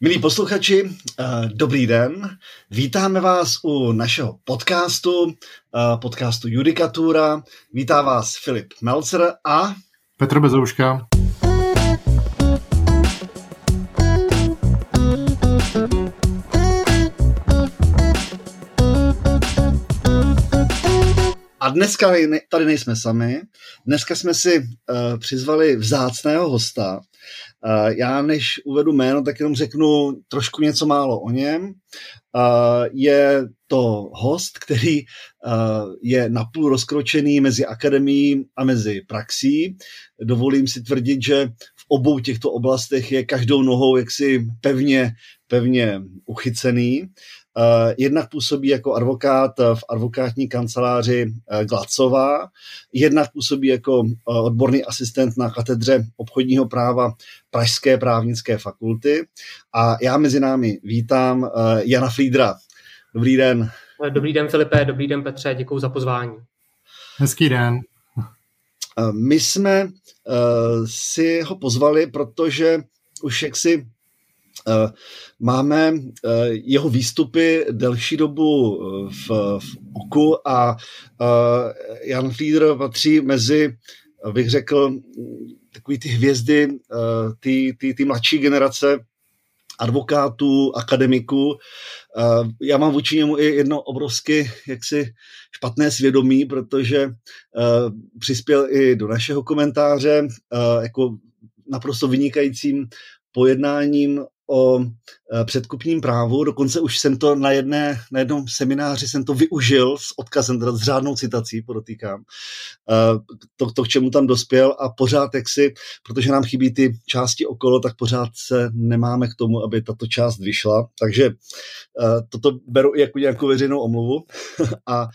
Milí posluchači, eh, dobrý den. Vítáme vás u našeho podcastu, eh, podcastu Judikatura. Vítá vás Filip Melcer a Petr Bezouška. A dneska tady nejsme sami. Dneska jsme si uh, přizvali vzácného hosta. Uh, já než uvedu jméno, tak jenom řeknu trošku něco málo o něm. Uh, je to host, který uh, je napůl rozkročený mezi akademií a mezi praxí. Dovolím si tvrdit, že v obou těchto oblastech je každou nohou jaksi pevně, pevně uchycený. Uh, jednak působí jako advokát v advokátní kanceláři uh, Glacová, jednak působí jako odborný asistent na katedře obchodního práva Pražské právnické fakulty. A já mezi námi vítám Jana Flídra. Dobrý den. Dobrý den, Filipe, dobrý den, Petře, děkuji za pozvání. Hezký den. My jsme si ho pozvali, protože už jaksi Eh, máme eh, jeho výstupy delší dobu eh, v, v oku a Jan Frieder patří mezi, bych řekl, takový ty hvězdy, ty, ty, ty mladší generace advokátů, akademiků. Já mám vůči němu i jedno obrovsky jaksi špatné svědomí, protože přispěl i do našeho komentáře jako naprosto vynikajícím pojednáním o e, předkupním právu, dokonce už jsem to na, jedné, na jednom semináři jsem to využil s odkazem, teda s řádnou citací, podotýkám, e, to, to, k čemu tam dospěl a pořád jak si, protože nám chybí ty části okolo, tak pořád se nemáme k tomu, aby tato část vyšla, takže e, toto beru i jako nějakou veřejnou omluvu. A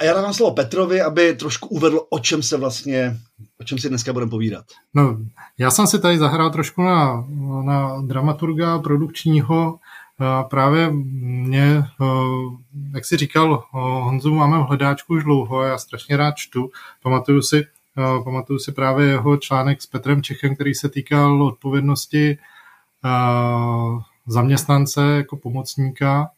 a já dávám slovo Petrovi, aby trošku uvedl, o čem se vlastně, o čem si dneska budeme povídat. No, já jsem si tady zahrál trošku na, na dramaturga produkčního. Právě mě, jak si říkal, Honzu máme v hledáčku už dlouho, já strašně rád čtu. Pamatuju si, pamatuju si právě jeho článek s Petrem Čechem, který se týkal odpovědnosti zaměstnance jako pomocníka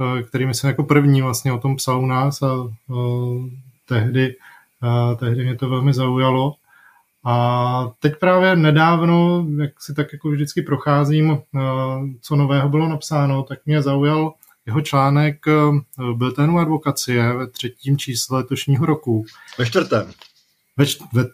Eh, který myslím jako první vlastně o tom psal u nás a uh, tehdy, uh, tehdy mě to velmi zaujalo. A teď právě nedávno, jak si tak jako vždycky procházím, co nového bylo napsáno, tak mě zaujal jeho článek uh, Biltenu advokacie ve třetím čísle letošního roku. Ve čtvrtém. Ve, ve,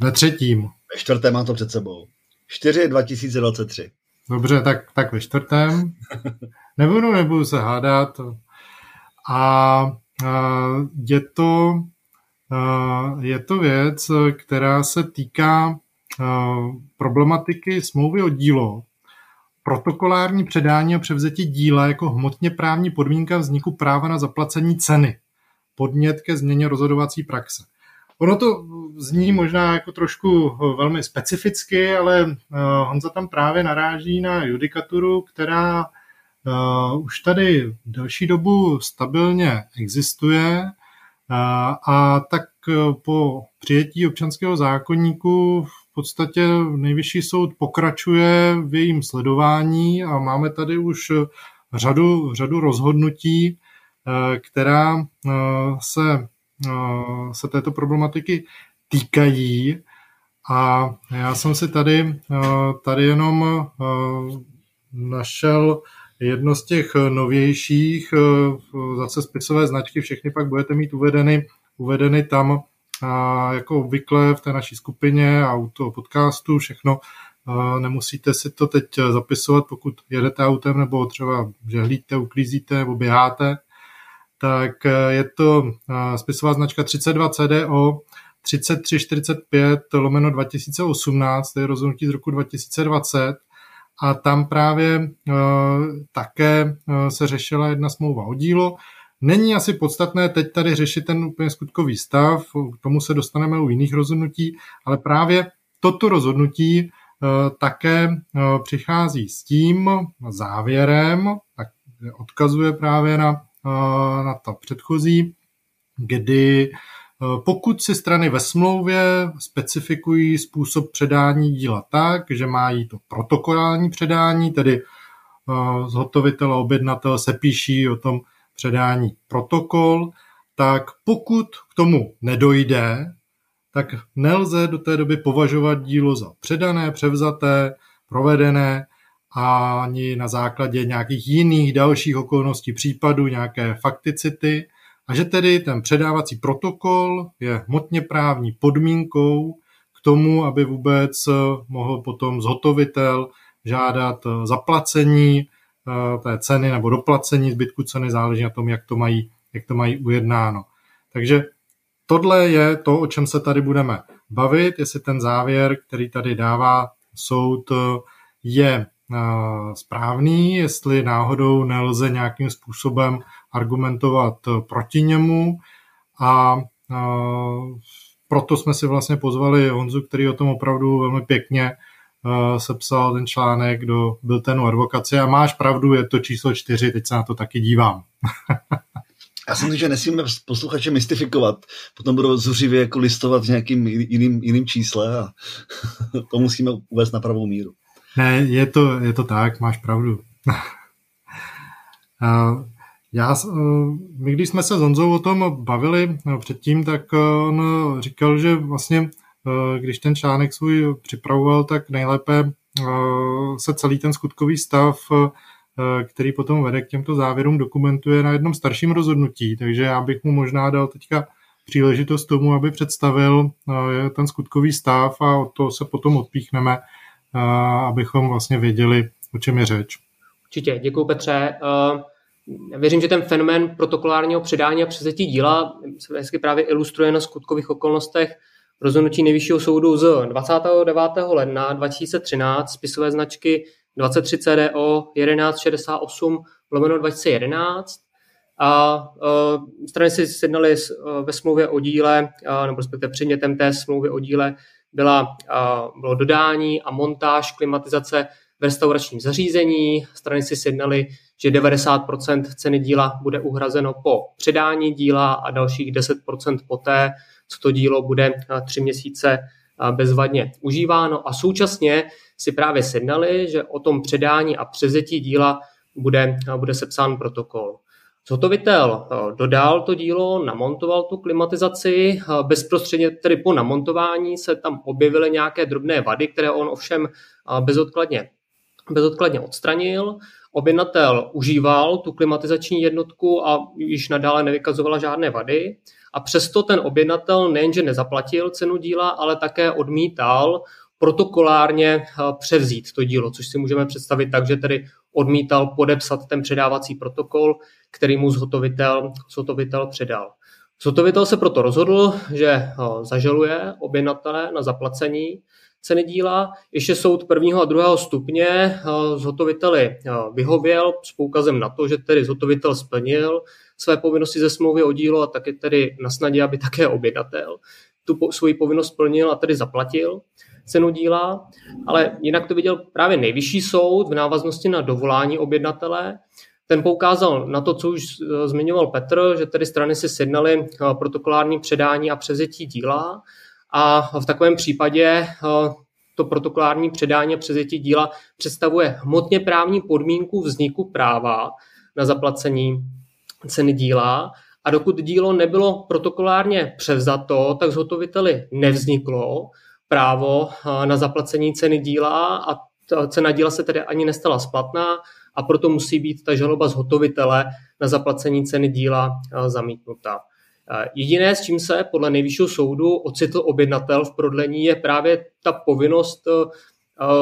ve třetím. Ve čtvrtém má to před sebou. 4 2023. Dobře, tak, tak ve čtvrtém. Nebudu, nebudu se hádat. A je to, je to věc, která se týká problematiky smlouvy o dílo, protokolární předání a převzetí díla jako hmotně právní podmínka vzniku práva na zaplacení ceny, podnět ke změně rozhodovací praxe. Ono to zní možná jako trošku velmi specificky, ale Honza tam právě naráží na judikaturu, která uh, už tady delší dobu stabilně existuje uh, a tak uh, po přijetí občanského zákonníku v podstatě nejvyšší soud pokračuje v jejím sledování a máme tady už řadu, řadu rozhodnutí, která se, se této problematiky týkají. A já jsem si tady, tady jenom našel jedno z těch eh, novějších, eh, zase spisové značky, všechny pak budete mít uvedeny, uvedeny tam jako obvykle v té naší skupině a u toho podcastu všechno. Nemusíte si to teď zapisovat, pokud jedete autem nebo třeba žehlíte, uklízíte nebo běháte. Tak eh, je to spisová značka 32 CDO 3345 lomeno 2018, to je rozhodnutí z roku 2020 a tam právě uh, také uh, se řešila jedna smlouva o dílo. Není asi podstatné teď tady řešit ten úplně skutkový stav, k tomu se dostaneme u jiných rozhodnutí, ale právě toto rozhodnutí uh, také přichází s tím závěrem, tak odkazuje právě na, na to předchozí, kdy Eh, pokud si strany ve smlouvě specifikují způsob předání díla tak, že mají to protokolální předání, tedy zhotovitel a objednatel se píší o tom předání protokol, tak pokud k tomu nedojde, tak nelze do té doby považovat dílo za předané, převzaté, provedené ani na základě nějakých jiných dalších okolností případu, nějaké fakticity, a že tedy ten předávací protokol je hmotně právní podmínkou k tomu, aby vůbec mohl potom zhotovitel žádat zaplacení eh, té ceny nebo doplacení zbytku ceny, záleží na tom, jak to mají, jak to mají ujednáno. Takže tohle je to, o čem se tady budeme bavit, jestli ten závěr, který tady dává soud, je eh, správný, jestli náhodou nelze nějakým způsobem argumentovat proti němu a eh, proto jsme si vlastně pozvali Honzu, který o tom opravdu velmi pěkně sepsal ten článek do Biltenu advokace a máš pravdu, je to číslo čtyři, teď se na to taky dívám. Já si myslím, že nesmíme posluchače mystifikovat, potom budou zuřivě jako listovat nějakým jiným, jiným čísle a to musíme uvést na pravou míru. Ne, je to, je to tak, máš pravdu. Já, my když jsme se s Honzou o tom bavili no, předtím, tak on říkal, že vlastně když ten článek svůj připravoval, tak nejlépe se celý ten skutkový stav Eh, který potom vede k těmto závěrům, dokumentuje na jednom starším rozhodnutí, takže já bych mu možná dal teďka příležitost tomu, aby představil eh, ten skutkový stav a od toho se potom odpíchneme, eh, abychom vlastně věděli, o čem je řeč. Určitě, děkuji Petře. Já věřím, že ten fenomén protokolárního předání a přezetí díla se hezky právě ilustruje na skutkových okolnostech rozhodnutí nejvyššího soudu z 29. ledna 2013 spisové značky 23 CDO 1168 lomeno 2011 a uh, strany si sjednaly uh, ve smlouvě o díle, uh, nebo respektive předmětem té smlouvy o díle byla, bylo dodání a montáž klimatizace v restauračním zařízení. Strany si sjednaly, že 90% ceny díla bude uhrazeno po předání díla a dalších 10% poté, co to dílo bude tři měsíce bezvadně užíváno a současně si právě sednali, že o tom předání a přezetí díla bude, bude sepsán protokol. Zhotovitel eh, dodal to dílo, namontoval tu klimatizaci, eh, bezprostředně tedy po namontování se tam objevily nějaké drobné vady, které on ovšem eh, bezodkladně, bezodkladně odstranil. Objednatel užíval tu klimatizační jednotku a již nadále nevykazovala žádné vady. A přesto ten objednatel nejenže nezaplatil cenu díla, ale také odmítal protokolárně převzít to dílo, což si můžeme představit tak, že tedy odmítal podepsat ten předávací protokol, který mu zhotovitel, zhotovitel předal. Zhotovitel se proto rozhodl, že eh, zažaluje objednatele na zaplacení ceny díla. Ještě soud prvního a druhého stupně eh, zhotoviteli vyhověl s poukazem na to, že tedy zhotovitel splnil své povinnosti ze smlouvy o dílo a taky tedy na snadě, aby také objednatel tu svoji povinnost splnil a tedy zaplatil cenu díla, ale jinak to viděl právě nejvyšší soud v návaznosti na dovolání objednatele. Ten poukázal na to, co už eh, zmiňoval Petr, že tedy strany si sjednaly eh, protokolární předání a přezetí díla. A v takovém případě eh, to protokolární předání a přezetí díla představuje hmotně právní podmínku vzniku práva na zaplacení ceny díla. A dokud dílo nebylo protokolárně převzato, tak zhotoviteli nevzniklo právo na zaplacení ceny díla a ta cena díla se tedy ani nestala splatná a proto musí být ta žaloba zhotovitele na zaplacení ceny díla zamítnuta. Jediné, s čím se podle nejvyššího soudu ocitl objednatel v prodlení, je právě ta povinnost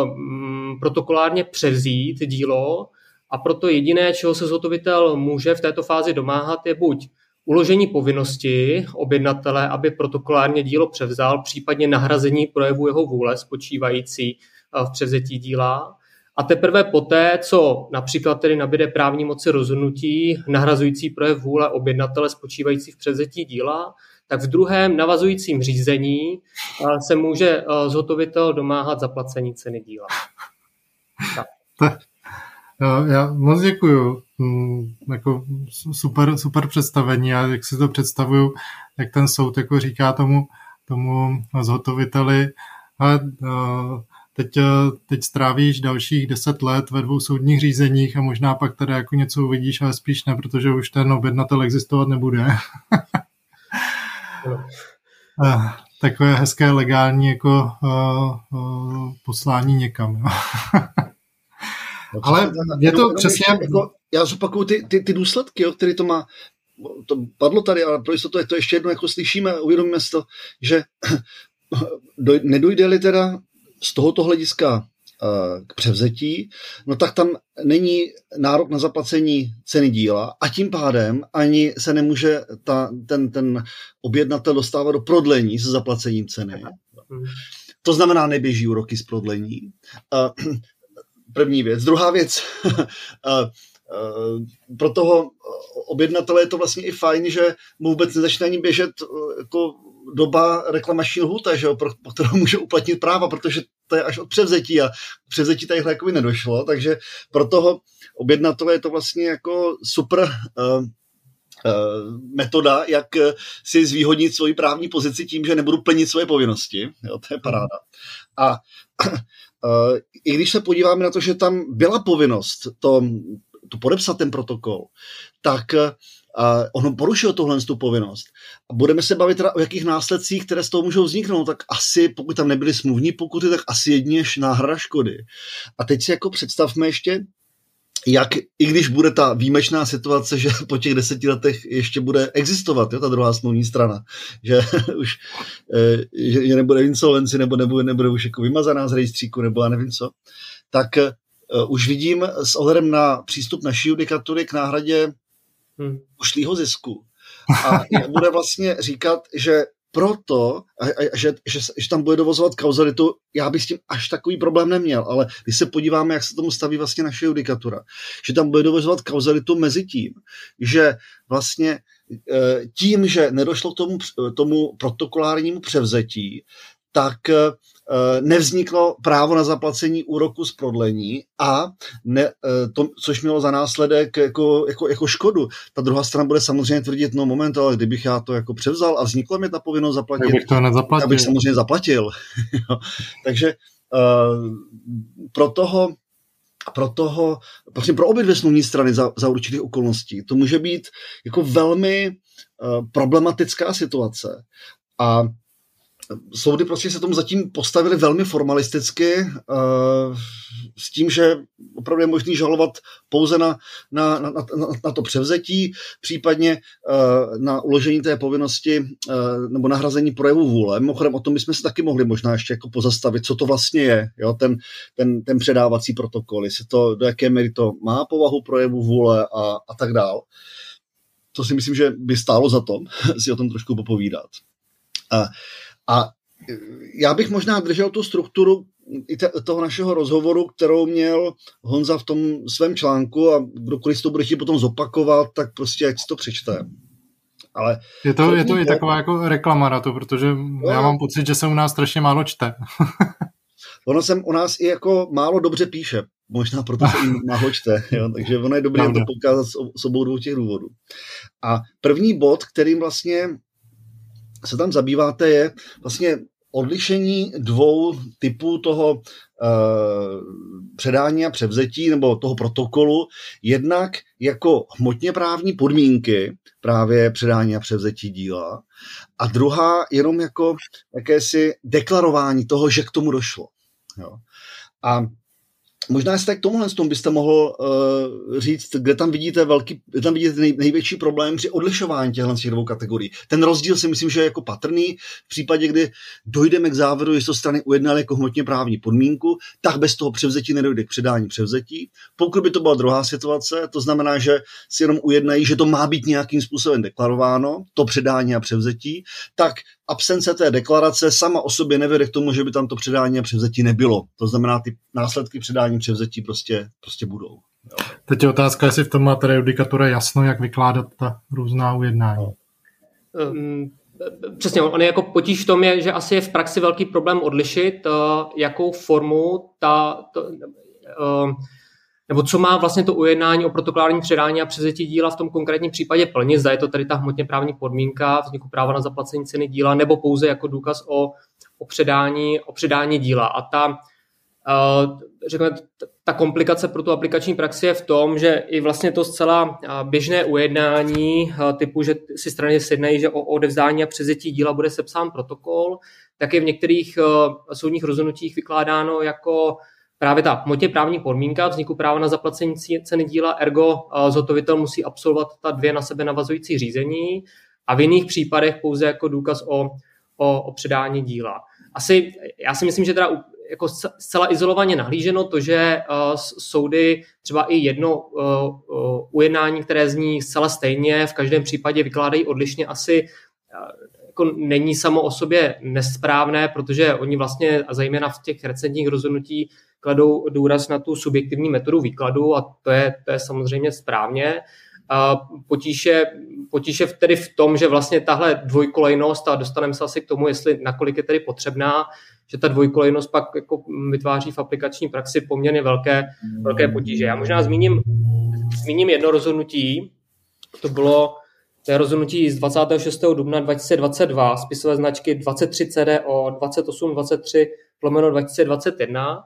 mm, protokolárně převzít dílo a proto jediné, čeho se zhotovitel může v této fázi domáhat, je buď uložení povinnosti objednatele, aby protokolárně dílo převzal, případně nahrazení projevu jeho vůle spočívající eh, v převzetí díla. A teprve poté, co například tedy nabide právní moci rozhodnutí nahrazující projev vůle objednatele spočívající v převzetí díla, tak v druhém navazujícím řízení eh, se může eh, zhotovitel domáhat zaplacení ceny díla. Tak. Já moc děkuju. Mm, jako super, super představení a jak si to představuju, jak ten soud jako říká tomu, tomu zhotoviteli, ale uh, teď, eh, teď strávíš dalších deset let ve dvou soudních řízeních a možná pak tady jako něco uvidíš, ale spíš ne, protože už ten objednatel existovat nebude. no. Takové hezké legální jako uh, uh, poslání někam. No, ale je to přesně... Jako, já zopakuju ty, ty, ty důsledky, jo, které to má. To padlo tady, ale pro jistotu to ještě jednou jako slyšíme, uvědomíme si to, že nedojde-li teda z tohoto hlediska eh, k převzetí, no tak tam není nárok na zaplacení ceny díla a tím pádem ani se nemůže ta, ten, ten objednatel dostávat do prodlení se zaplacením ceny. To znamená, neběží úroky z prodlení. Eh, první věc. Druhá věc, eh, pro toho objednatele je to vlastně i fajn, že mu vůbec nezačne ani běžet jako doba reklamační lhuta, že jo, pro, pro kterou může uplatnit práva, protože to je až od převzetí a převzetí tady jakoby nedošlo, takže pro toho objednatele je to vlastně jako super uh, metoda, jak si zvýhodnit svoji právní pozici tím, že nebudu plnit svoje povinnosti. Jo, to je paráda. A i když se podíváme na to, že tam byla povinnost to, to podepsat ten protokol, tak a ono porušil tohle tu povinnost. A budeme se bavit teda o jakých následcích, které z toho můžou vzniknout, tak asi, pokud tam nebyly smluvní pokuty, tak asi jedině náhrada škody. A teď si jako představme ještě, jak, i když bude ta výjimečná situace, že po těch deseti letech ještě bude existovat, jo, ta druhá smluvní strana, že už eh, že, že nebude v insolvenci, nebo nebude, nebude už jako vymazaná z rejstříku, nebo já nevím co, tak uh, už vidím s ohledem na přístup naší judikatury k náhradě hmm. ušlýho zisku. A bude vlastně říkat, že proto, a, a, že, že, že tam bude dovozovat kauzalitu, já bych s tím až takový problém neměl, ale když se podíváme, jak se tomu staví vlastně naše judikatura, že tam bude dovozovat kauzalitu mezi tím, že vlastně e, tím, že nedošlo k tomu, tomu protokolárnímu převzetí, tak e, nevzniklo právo na zaplacení úroku z prodlení a ne, e, to, což mělo za následek jako, jako, jako škodu. Ta druhá strana bude samozřejmě tvrdit, no moment, ale kdybych já to jako převzal a vzniklo mi ta povinnost zaplatit, tak bych to nezaplatil. bych samozřejmě zaplatil. Takže uh, pro toho pro toho, prostě pro obě dvě smluvní strany za, za určitých okolností, to může být jako velmi uh, problematická situace. A soudy prostě se tomu zatím postavili velmi formalisticky uh, s tím, že opravdu je možný žalovat pouze na, na, na, na, to převzetí, případně uh, na uložení té povinnosti uh, nebo nahrazení projevu vůle. Mimochodem o tom bychom se taky mohli možná ještě jako pozastavit, co to vlastně je, jo, ten, ten, ten předávací protokol, jestli to, do jaké míry to má povahu projevu vůle a, a tak dál. To si myslím, že by stálo za to si o tom trošku popovídat. Uh, a já bych možná držel tu strukturu i te, toho našeho rozhovoru, kterou měl Honza v tom svém článku a kdokoliv to bude chtít potom zopakovat, tak prostě ať si to přečte. Ale je to, je to i taková jako reklama na to, protože no, já mám pocit, že se u nás strašně málo čte. ono se u nás i jako málo dobře píše, možná proto se jim málo čte, jo? takže ono je dobré to pokázat s obou dvou těch důvodů. A první bod, kterým vlastně se tam zabýváte, je vlastně odlišení dvou typů toho uh, předání a převzetí nebo toho protokolu, jednak jako hmotně právní podmínky právě předání a převzetí díla a druhá jenom jako jakési deklarování toho, že k tomu došlo. Jo. A Možná jste k tomuhle tom byste mohl uh, říct, kde tam vidíte velký, kde tam vidíte nej, největší problém při odlišování těchto těch dvou kategorií. Ten rozdíl si myslím, že je jako patrný v případě, kdy dojdeme k závěru, to strany ujednaly jako hmotně právní podmínku, tak bez toho převzetí nedojde k předání převzetí. Pokud by to byla druhá situace, to znamená, že si jenom ujednají, že to má být nějakým způsobem deklarováno, to předání a převzetí, tak absence té deklarace sama o sobě nevede k tomu, že by tam to předání a převzetí nebylo. To znamená, ty následky předání převzetí prostě, prostě budou. Jo. Teď je otázka, jestli v tom má tady judikatura jasno, jak vykládat ta různá ujednání. Um, přesně, on je jako potíž v tom je, že asi je v praxi velký problém odlišit, uh, jakou formu ta, to, uh, nebo co má vlastně to ujednání o protokolární předání a převzetí díla v tom konkrétním případě plnit, zda je to tady ta hmotně právní podmínka vzniku práva na zaplacení ceny díla, nebo pouze jako důkaz o, o, předání, o předání díla. A ta, řekněme, ta komplikace pro tu aplikační praxi je v tom, že i vlastně to zcela běžné ujednání typu, že si strany sjednají, že o odevzdání a přezetí díla bude sepsán protokol, tak je v některých soudních rozhodnutích vykládáno jako právě ta hmotně právní podmínka vzniku práva na zaplacení ceny díla, ergo zhotovitel musí absolvovat ta dvě na sebe navazující řízení a v jiných případech pouze jako důkaz o, o, o předání díla. Asi, já si myslím, že teda jako zcela izolovaně nahlíženo to, že uh, soudy třeba i jedno uh, ujednání, které zní zcela stejně, v každém případě vykládají odlišně, asi jako není samo o sobě nesprávné, protože oni vlastně, a zejména v těch recentních rozhodnutí, kladou důraz na tu subjektivní metodu výkladu a to je, to je samozřejmě správně. Potíže, potíže tedy v tom, že vlastně tahle dvojkolejnost, a dostaneme se asi k tomu, jestli nakolik je tedy potřebná, že ta dvojkolejnost pak jako vytváří v aplikační praxi poměrně velké, velké potíže. Já možná zmíním, zmíním jedno rozhodnutí, to bylo to je rozhodnutí z 26. dubna 2022, spisové značky 23 CDO 2823 plomeno 2021,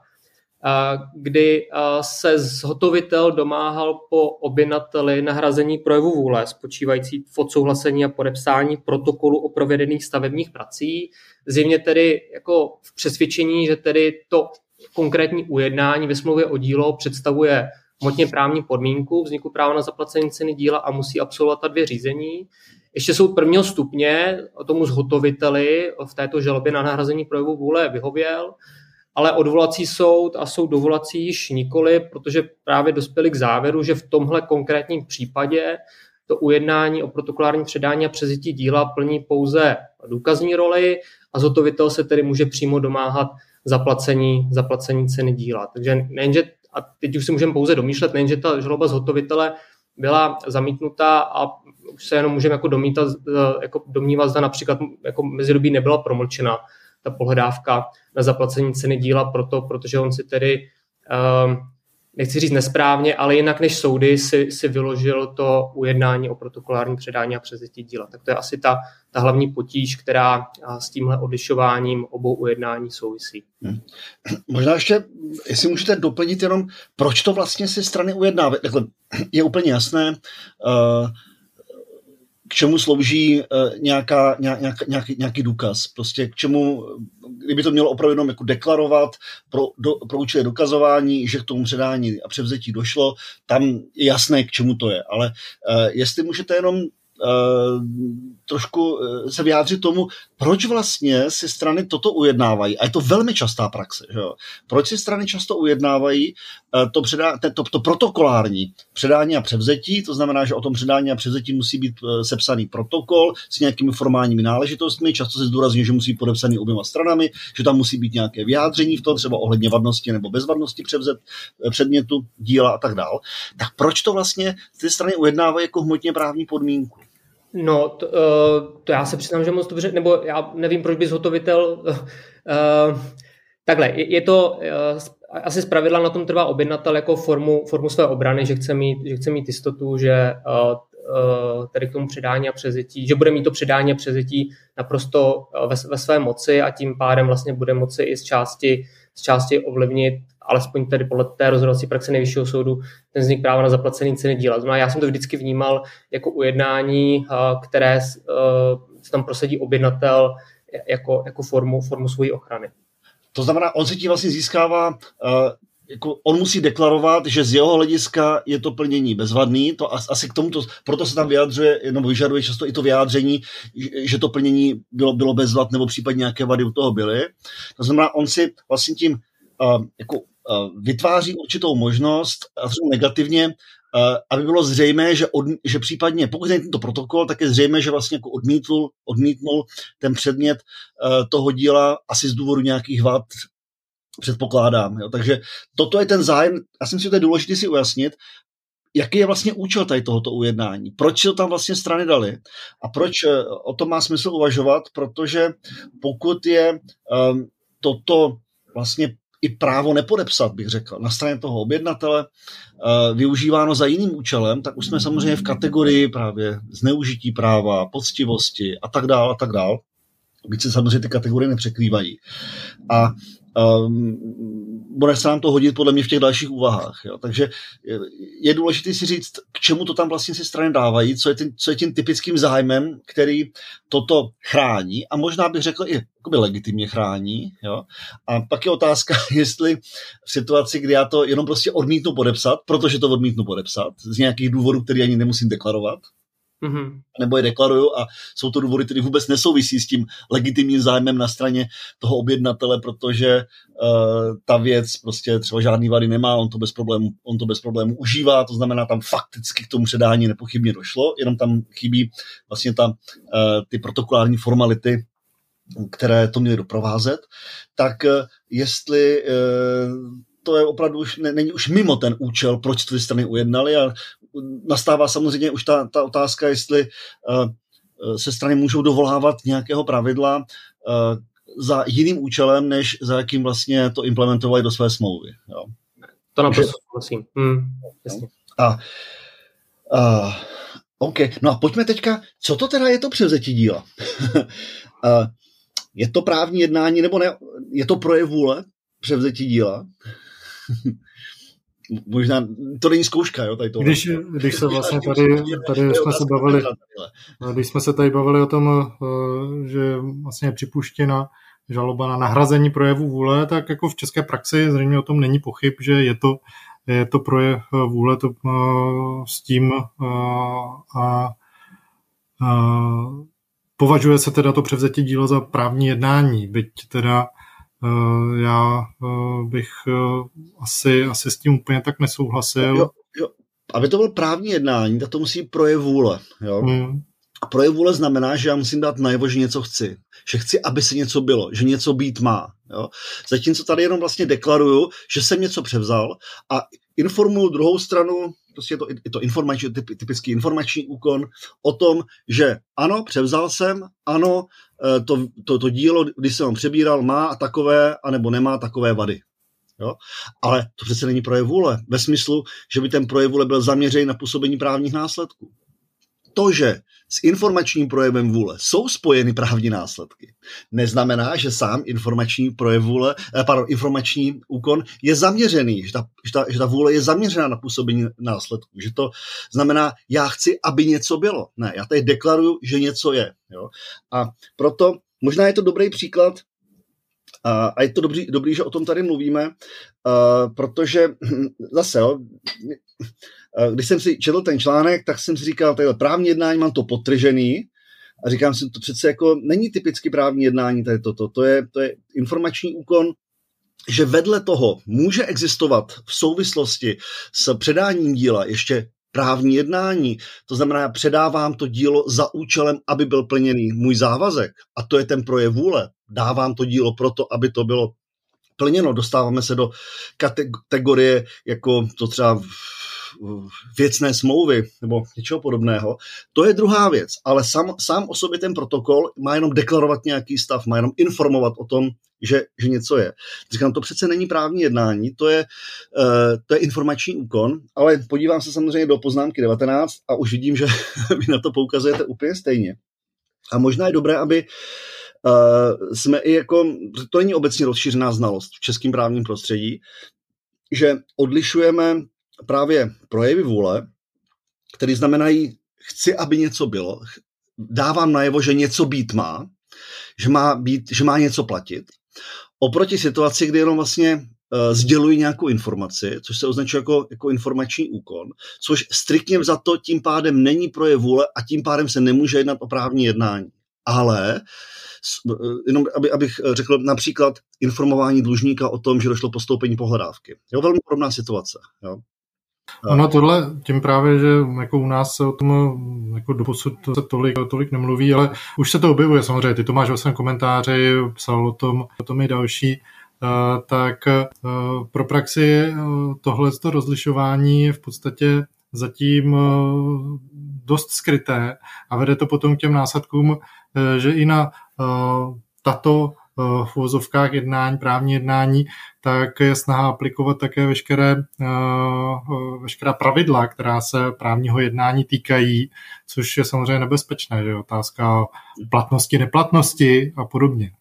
kdy se zhotovitel domáhal po objednateli nahrazení projevu vůle, spočívající v odsouhlasení a podepsání protokolu o provedených stavebních prací. Zjevně tedy jako v přesvědčení, že tedy to konkrétní ujednání ve smlouvě o dílo představuje hmotně právní podmínku vzniku práva na zaplacení ceny díla a musí absolvovat ta dvě řízení. Ještě soud prvního stupně tomu zhotoviteli v této žalobě na nahrazení projevu vůle vyhověl ale odvolací soud a soud dovolací již nikoli, protože právě dospěli k závěru, že v tomhle konkrétním případě to ujednání o protokolární předání a přezití díla plní pouze důkazní roli a zhotovitel se tedy může přímo domáhat zaplacení, zaplacení ceny díla. Takže nejenže, a teď už si můžeme pouze domýšlet, nejenže ta žaloba zhotovitele byla zamítnutá a už se jenom můžeme jako domítat, jako domnívat, zda například jako mezidobí nebyla promlčena ta pohledávka na zaplacení ceny díla proto, protože on si tedy, um, nechci říct nesprávně, ale jinak než soudy si, si vyložil to ujednání o protokolárním předání a přezetí díla. Tak to je asi ta, ta hlavní potíž, která s tímhle odlišováním obou ujednání souvisí. Hmm. Možná ještě, jestli můžete doplnit jenom, proč to vlastně si strany ujednávají. Je úplně jasné, uh, k čemu slouží uh, nějaká, nějak, nějaký, nějaký důkaz. Prostě k čemu, kdyby to mělo opravdu jenom jako deklarovat pro, do, pro účely dokazování, že k tomu předání a převzetí došlo, tam je jasné, k čemu to je. Ale uh, jestli můžete jenom Uh, trošku se vyjádřit tomu, proč vlastně si strany toto ujednávají. A je to velmi častá praxe. Že jo? Proč si strany často ujednávají Eh, to, předá, to, to protokolární předání a převzetí, to znamená, že o tom předání a převzetí musí být eh, sepsaný protokol s nějakými formálními náležitostmi, často se zdůrazňuje, že musí být podepsaný oběma stranami, že tam musí být nějaké vyjádření v tom, třeba ohledně vadnosti nebo bezvadnosti převzet eh, předmětu, díla a tak dál. Tak proč to vlastně ty strany ujednávají jako hmotně právní podmínku? No, to, to já se přiznám, že moc dobře, nebo já nevím, proč by zhotovitel... Uh, takhle, je, je to asi zpravidla na tom trvá objednatel jako formu, formu své obrany, že chce mít, že chce mít jistotu, že uh, uh, tedy k tomu předání a přezetí, že bude mít to předání a přezetí naprosto uh, ve, ve své moci a tím pádem vlastně bude moci i z části, z části ovlivnit alespoň tedy podle té rozhodovací praxe nejvyššího soudu, ten vznik práva na zaplacení ceny díla. Znamená, já jsem to vždycky vnímal jako ujednání, které se tam prosadí objednatel jako, jako formu, formu svojí ochrany. To znamená, on si tím vlastně získává, uh, jako on musí deklarovat, že z jeho hlediska je to plnění bezvadný, to asi k tomuto, proto se tam vyjadřuje, nebo vyžaduje často i to vyjádření, že to plnění bylo, bylo bezvad, nebo případně nějaké vady u toho byly. To znamená, on si vlastně tím jako, vytváří určitou možnost, a negativně, Eh, aby bylo zřejmé, že, od, že případně, pokud je tento protokol, tak je zřejmé, že vlastně jako odmítl, odmítnul ten předmět uh, toho díla asi z důvodu nějakých vad, předpokládám. Jo. Takže toto je ten zájem, já si myslím, že to je důležité si ujasnit, jaký je vlastně účel tady tohoto ujednání. Proč si to tam vlastně strany dali a proč o tom má smysl uvažovat, protože pokud je um, toto vlastně i právo nepodepsat, bych řekl, na straně toho objednatele eh, využíváno za jiným účelem, tak už jsme samozřejmě v kategorii právě zneužití práva, poctivosti a tak dále a tak dále. Byť se samozřejmě ty kategorie nepřekrývají. A um, bude se nám to hodit podle mě v těch dalších úvahách. Jo. Takže je důležité si říct, k čemu to tam vlastně si strany dávají, co je, tím, co je tím typickým zájmem, který toto chrání a možná bych řekl i jakoby legitimně chrání. Jo. A pak je otázka, jestli v situaci, kdy já to jenom prostě odmítnu podepsat, protože to odmítnu podepsat, z nějakých důvodů, který ani nemusím deklarovat, mm-hmm. nebo je deklaruju a jsou to důvody, které vůbec nesouvisí s tím legitimním zájmem na straně toho objednatele, protože uh, ta věc prostě třeba žádný vady nemá, on to bez problému, on to bez problému užívá, to znamená tam fakticky k tomu předání nepochybně došlo, jenom tam chybí vlastně ta, uh, ty protokolární formality, které to měly doprovázet, tak uh, jestli to je opravdu už, ne, není už mimo ten účel, proč ty strany ujednali a nastává samozřejmě už ta, ta otázka, jestli uh, se strany můžou dovolávat nějakého pravidla uh, za jiným účelem, než za jakým vlastně to implementovali do své smlouvy. Jo. To naprosto souhlasím. Hmm, a, a, OK, no a pojďme teďka, co to teda je to převzetí díla? je to právní jednání, nebo ne? Je to projev vůle převzetí díla? možná, to není zkouška, jo, tady to. Když, když se vlastně tady, tady jsme se bavili, když jsme se tady bavili o tom, eh, že vlastně je připuštěna žaloba na nahrazení projevu vůle, tak jako v české praxi zřejmě o tom není pochyb, že je to, je to projev vůle to, uh, s tím a uh, považuje se teda to převzetí díla za právní jednání, byť teda Eh, já eh, bych eh, asi, asi s tím úplně tak nesouhlasil. Jo, jo. Aby to bylo právní jednání, tak to musí projev vůle. Jo? Hmm. A projev vůle znamená, že já musím dát najevo, že něco chci. Že chci, aby se něco bylo, že něco být má. Jo? Zatímco tady jenom vlastně deklaruju, že jsem něco převzal a informuju druhou stranu, prostě je to, je to informační, typický informační úkon o tom, že ano, převzal jsem, ano, Eh, to, to, to dílo, když jsem ho přebíral, má takové, anebo nemá takové vady. Jo? Ale to přece není projev vůle, ve smyslu, že by ten projev vůle byl zaměřený na působení právních následků. To, že s informačním projevem vůle jsou spojeny právní následky, neznamená, že sám informační projev vůle, eh, pardon, informační úkon je zaměřený, že ta, že, ta, že ta vůle je zaměřená na působení následků. Že to znamená, já chci, aby něco bylo. Ne, já tady deklaruju, že něco je. Jo? A proto možná je to dobrý příklad a je to dobrý, dobrý, že o tom tady mluvíme, protože zase, jo, když jsem si četl ten článek, tak jsem si říkal, tady právní jednání mám to potržený a říkám si, to přece jako není typicky právní jednání tady toto, to je, to je informační úkon, že vedle toho může existovat v souvislosti s předáním díla ještě právní jednání. To znamená, já předávám to dílo za účelem, aby byl plněný můj závazek. A to je ten projev vůle. Dávám to dílo proto, aby to bylo plněno. Dostáváme se do kategorie, jako to třeba věcné smlouvy nebo něčeho podobného. To je druhá věc, ale sám, sám o sobě ten protokol má jenom deklarovat nějaký stav, má jenom informovat o tom, že, že něco je. Říkám, to přece není právní jednání, to je, uh, to je informační úkon, ale podívám se samozřejmě do poznámky 19 a už vidím, že vy na to poukazujete úplně stejně. A možná je dobré, aby uh, jsme i jako, to není obecně rozšířená znalost v českém právním prostředí, že odlišujeme právě projevy vůle, které znamenají, chci, aby něco bylo, dávám najevo, že něco být má, že má, být, že má něco platit, oproti situaci, kdy jenom vlastně uh, sděluji nějakou informaci, což se označuje jako, jako informační úkon, což striktně za to tím pádem není projev vůle a tím pádem se nemůže jednat o právní jednání. Ale eh, jenom aby, abych řekl například informování dlužníka o tom, že došlo postoupení pohledávky. Jo, velmi podobná situace. Jo. Ono tohle, tím právě, že jako u nás se o tom jako doposud se tolik, tolik nemluví, ale už se to objevuje samozřejmě. Ty to máš ve svém komentáři, psal o tom, o tom i další. Uh, tak uh, pro praxi uh, tohle rozlišování je v podstatě zatím dost skryté a vede to potom k těm následkům, že i na tato v jednání, právní jednání, tak je snaha aplikovat také veškeré, eh, veškerá pravidla, která se právního jednání týkají, což je samozřejmě nebezpečné, že otázka platnosti, neplatnosti a podobně.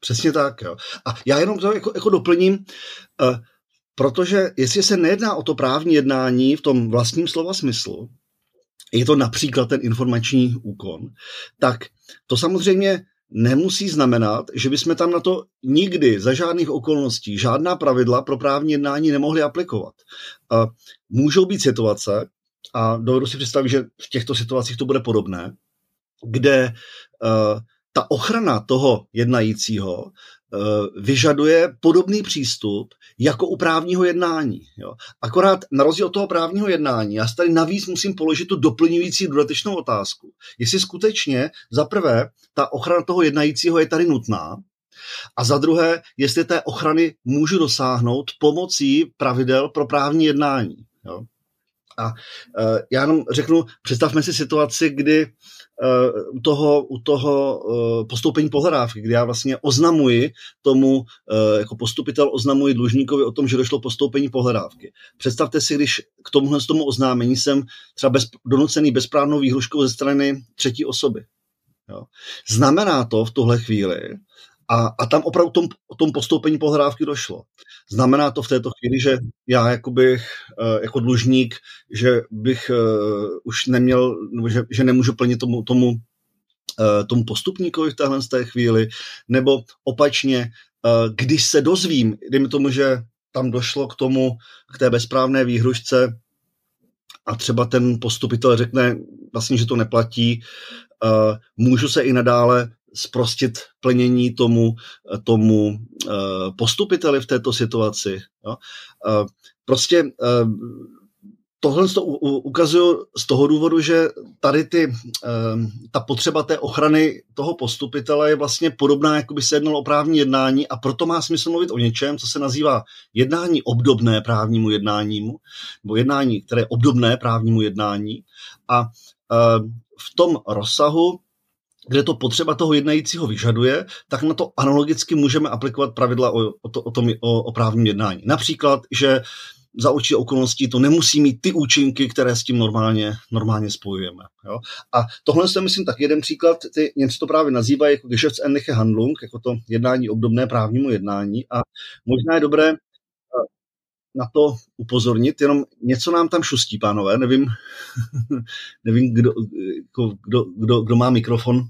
Přesně tak. Jo. A já jenom to jako, jako doplním, uh, protože jestli se nejedná o to právní jednání v tom vlastním slova smyslu, je to například ten informační úkon, tak to samozřejmě nemusí znamenat, že bychom tam na to nikdy za žádných okolností žádná pravidla pro právní jednání nemohli aplikovat. Uh, můžou být situace, a dovedu si představit, že v těchto situacích to bude podobné, kde uh, ta ochrana toho jednajícího vyžaduje podobný přístup jako u právního jednání. Jo. Akorát na rozdíl od toho právního jednání, já tady navíc musím položit tu doplňující dodatečnou otázku. Jestli skutečně za prvé ta ochrana toho jednajícího je tady nutná, a za druhé, jestli té ochrany můžu dosáhnout pomocí pravidel pro právní jednání. Jo. A uh, já jenom řeknu, představme si situaci, kdy uh, u toho, u toho uh, postoupení pohledávky, kdy já vlastně oznamuji tomu, jako postupitel oznamuji dlužníkovi o tom, že došlo postoupení pohledávky. Představte si, když k tomuhle z tomu oznámení jsem třeba bez, donucený bezprávnou výhruškou ze strany třetí osoby. Jo. Znamená to v tuhle chvíli, a, a tam opravdu tom, tom postoupení pohledávky došlo. Znamená to v této chvíli, že já jakoby, eh, jako dlužník, že bych uh, už neměl, že, že nemůžu plnit tomu, tomu, uh, tomu postupníkovi v téhle z té chvíli, nebo opačně, když se dozvím, dejme tomu, že tam došlo k tomu, k té bezprávné výhrušce a třeba ten postupitel řekne vlastně, že to neplatí, můžu se i nadále sprostit plnění tomu, tomu eh, postupiteli v této situaci. Jo? Eh, prostě eh, tohle to ukazuju z toho důvodu, že tady ty, ta potřeba té ochrany toho postupitele je vlastně podobná, jako by se jednalo o právní jednání a proto má smysl mluvit o něčem, co se nazývá jednání obdobné právnímu jednánímu, nebo jednání, které je obdobné právnímu jednání a v tom rozsahu kde to potřeba toho jednajícího vyžaduje, tak na to analogicky můžeme aplikovat pravidla o, o, to, o, tom, o, o právním jednání. Například, že za určitě okolností to nemusí mít ty účinky, které s tím normálně, normálně spojujeme. Jo? A tohle je, myslím, tak jeden příklad, ty něco to právě nazývají jako Geschäftsähnliche Handlung, jako to jednání obdobné právnímu jednání a možná je dobré na to upozornit, jenom něco nám tam šustí, pánové, nevím, nevím kdo, jako kdo, kdo, kdo má mikrofon,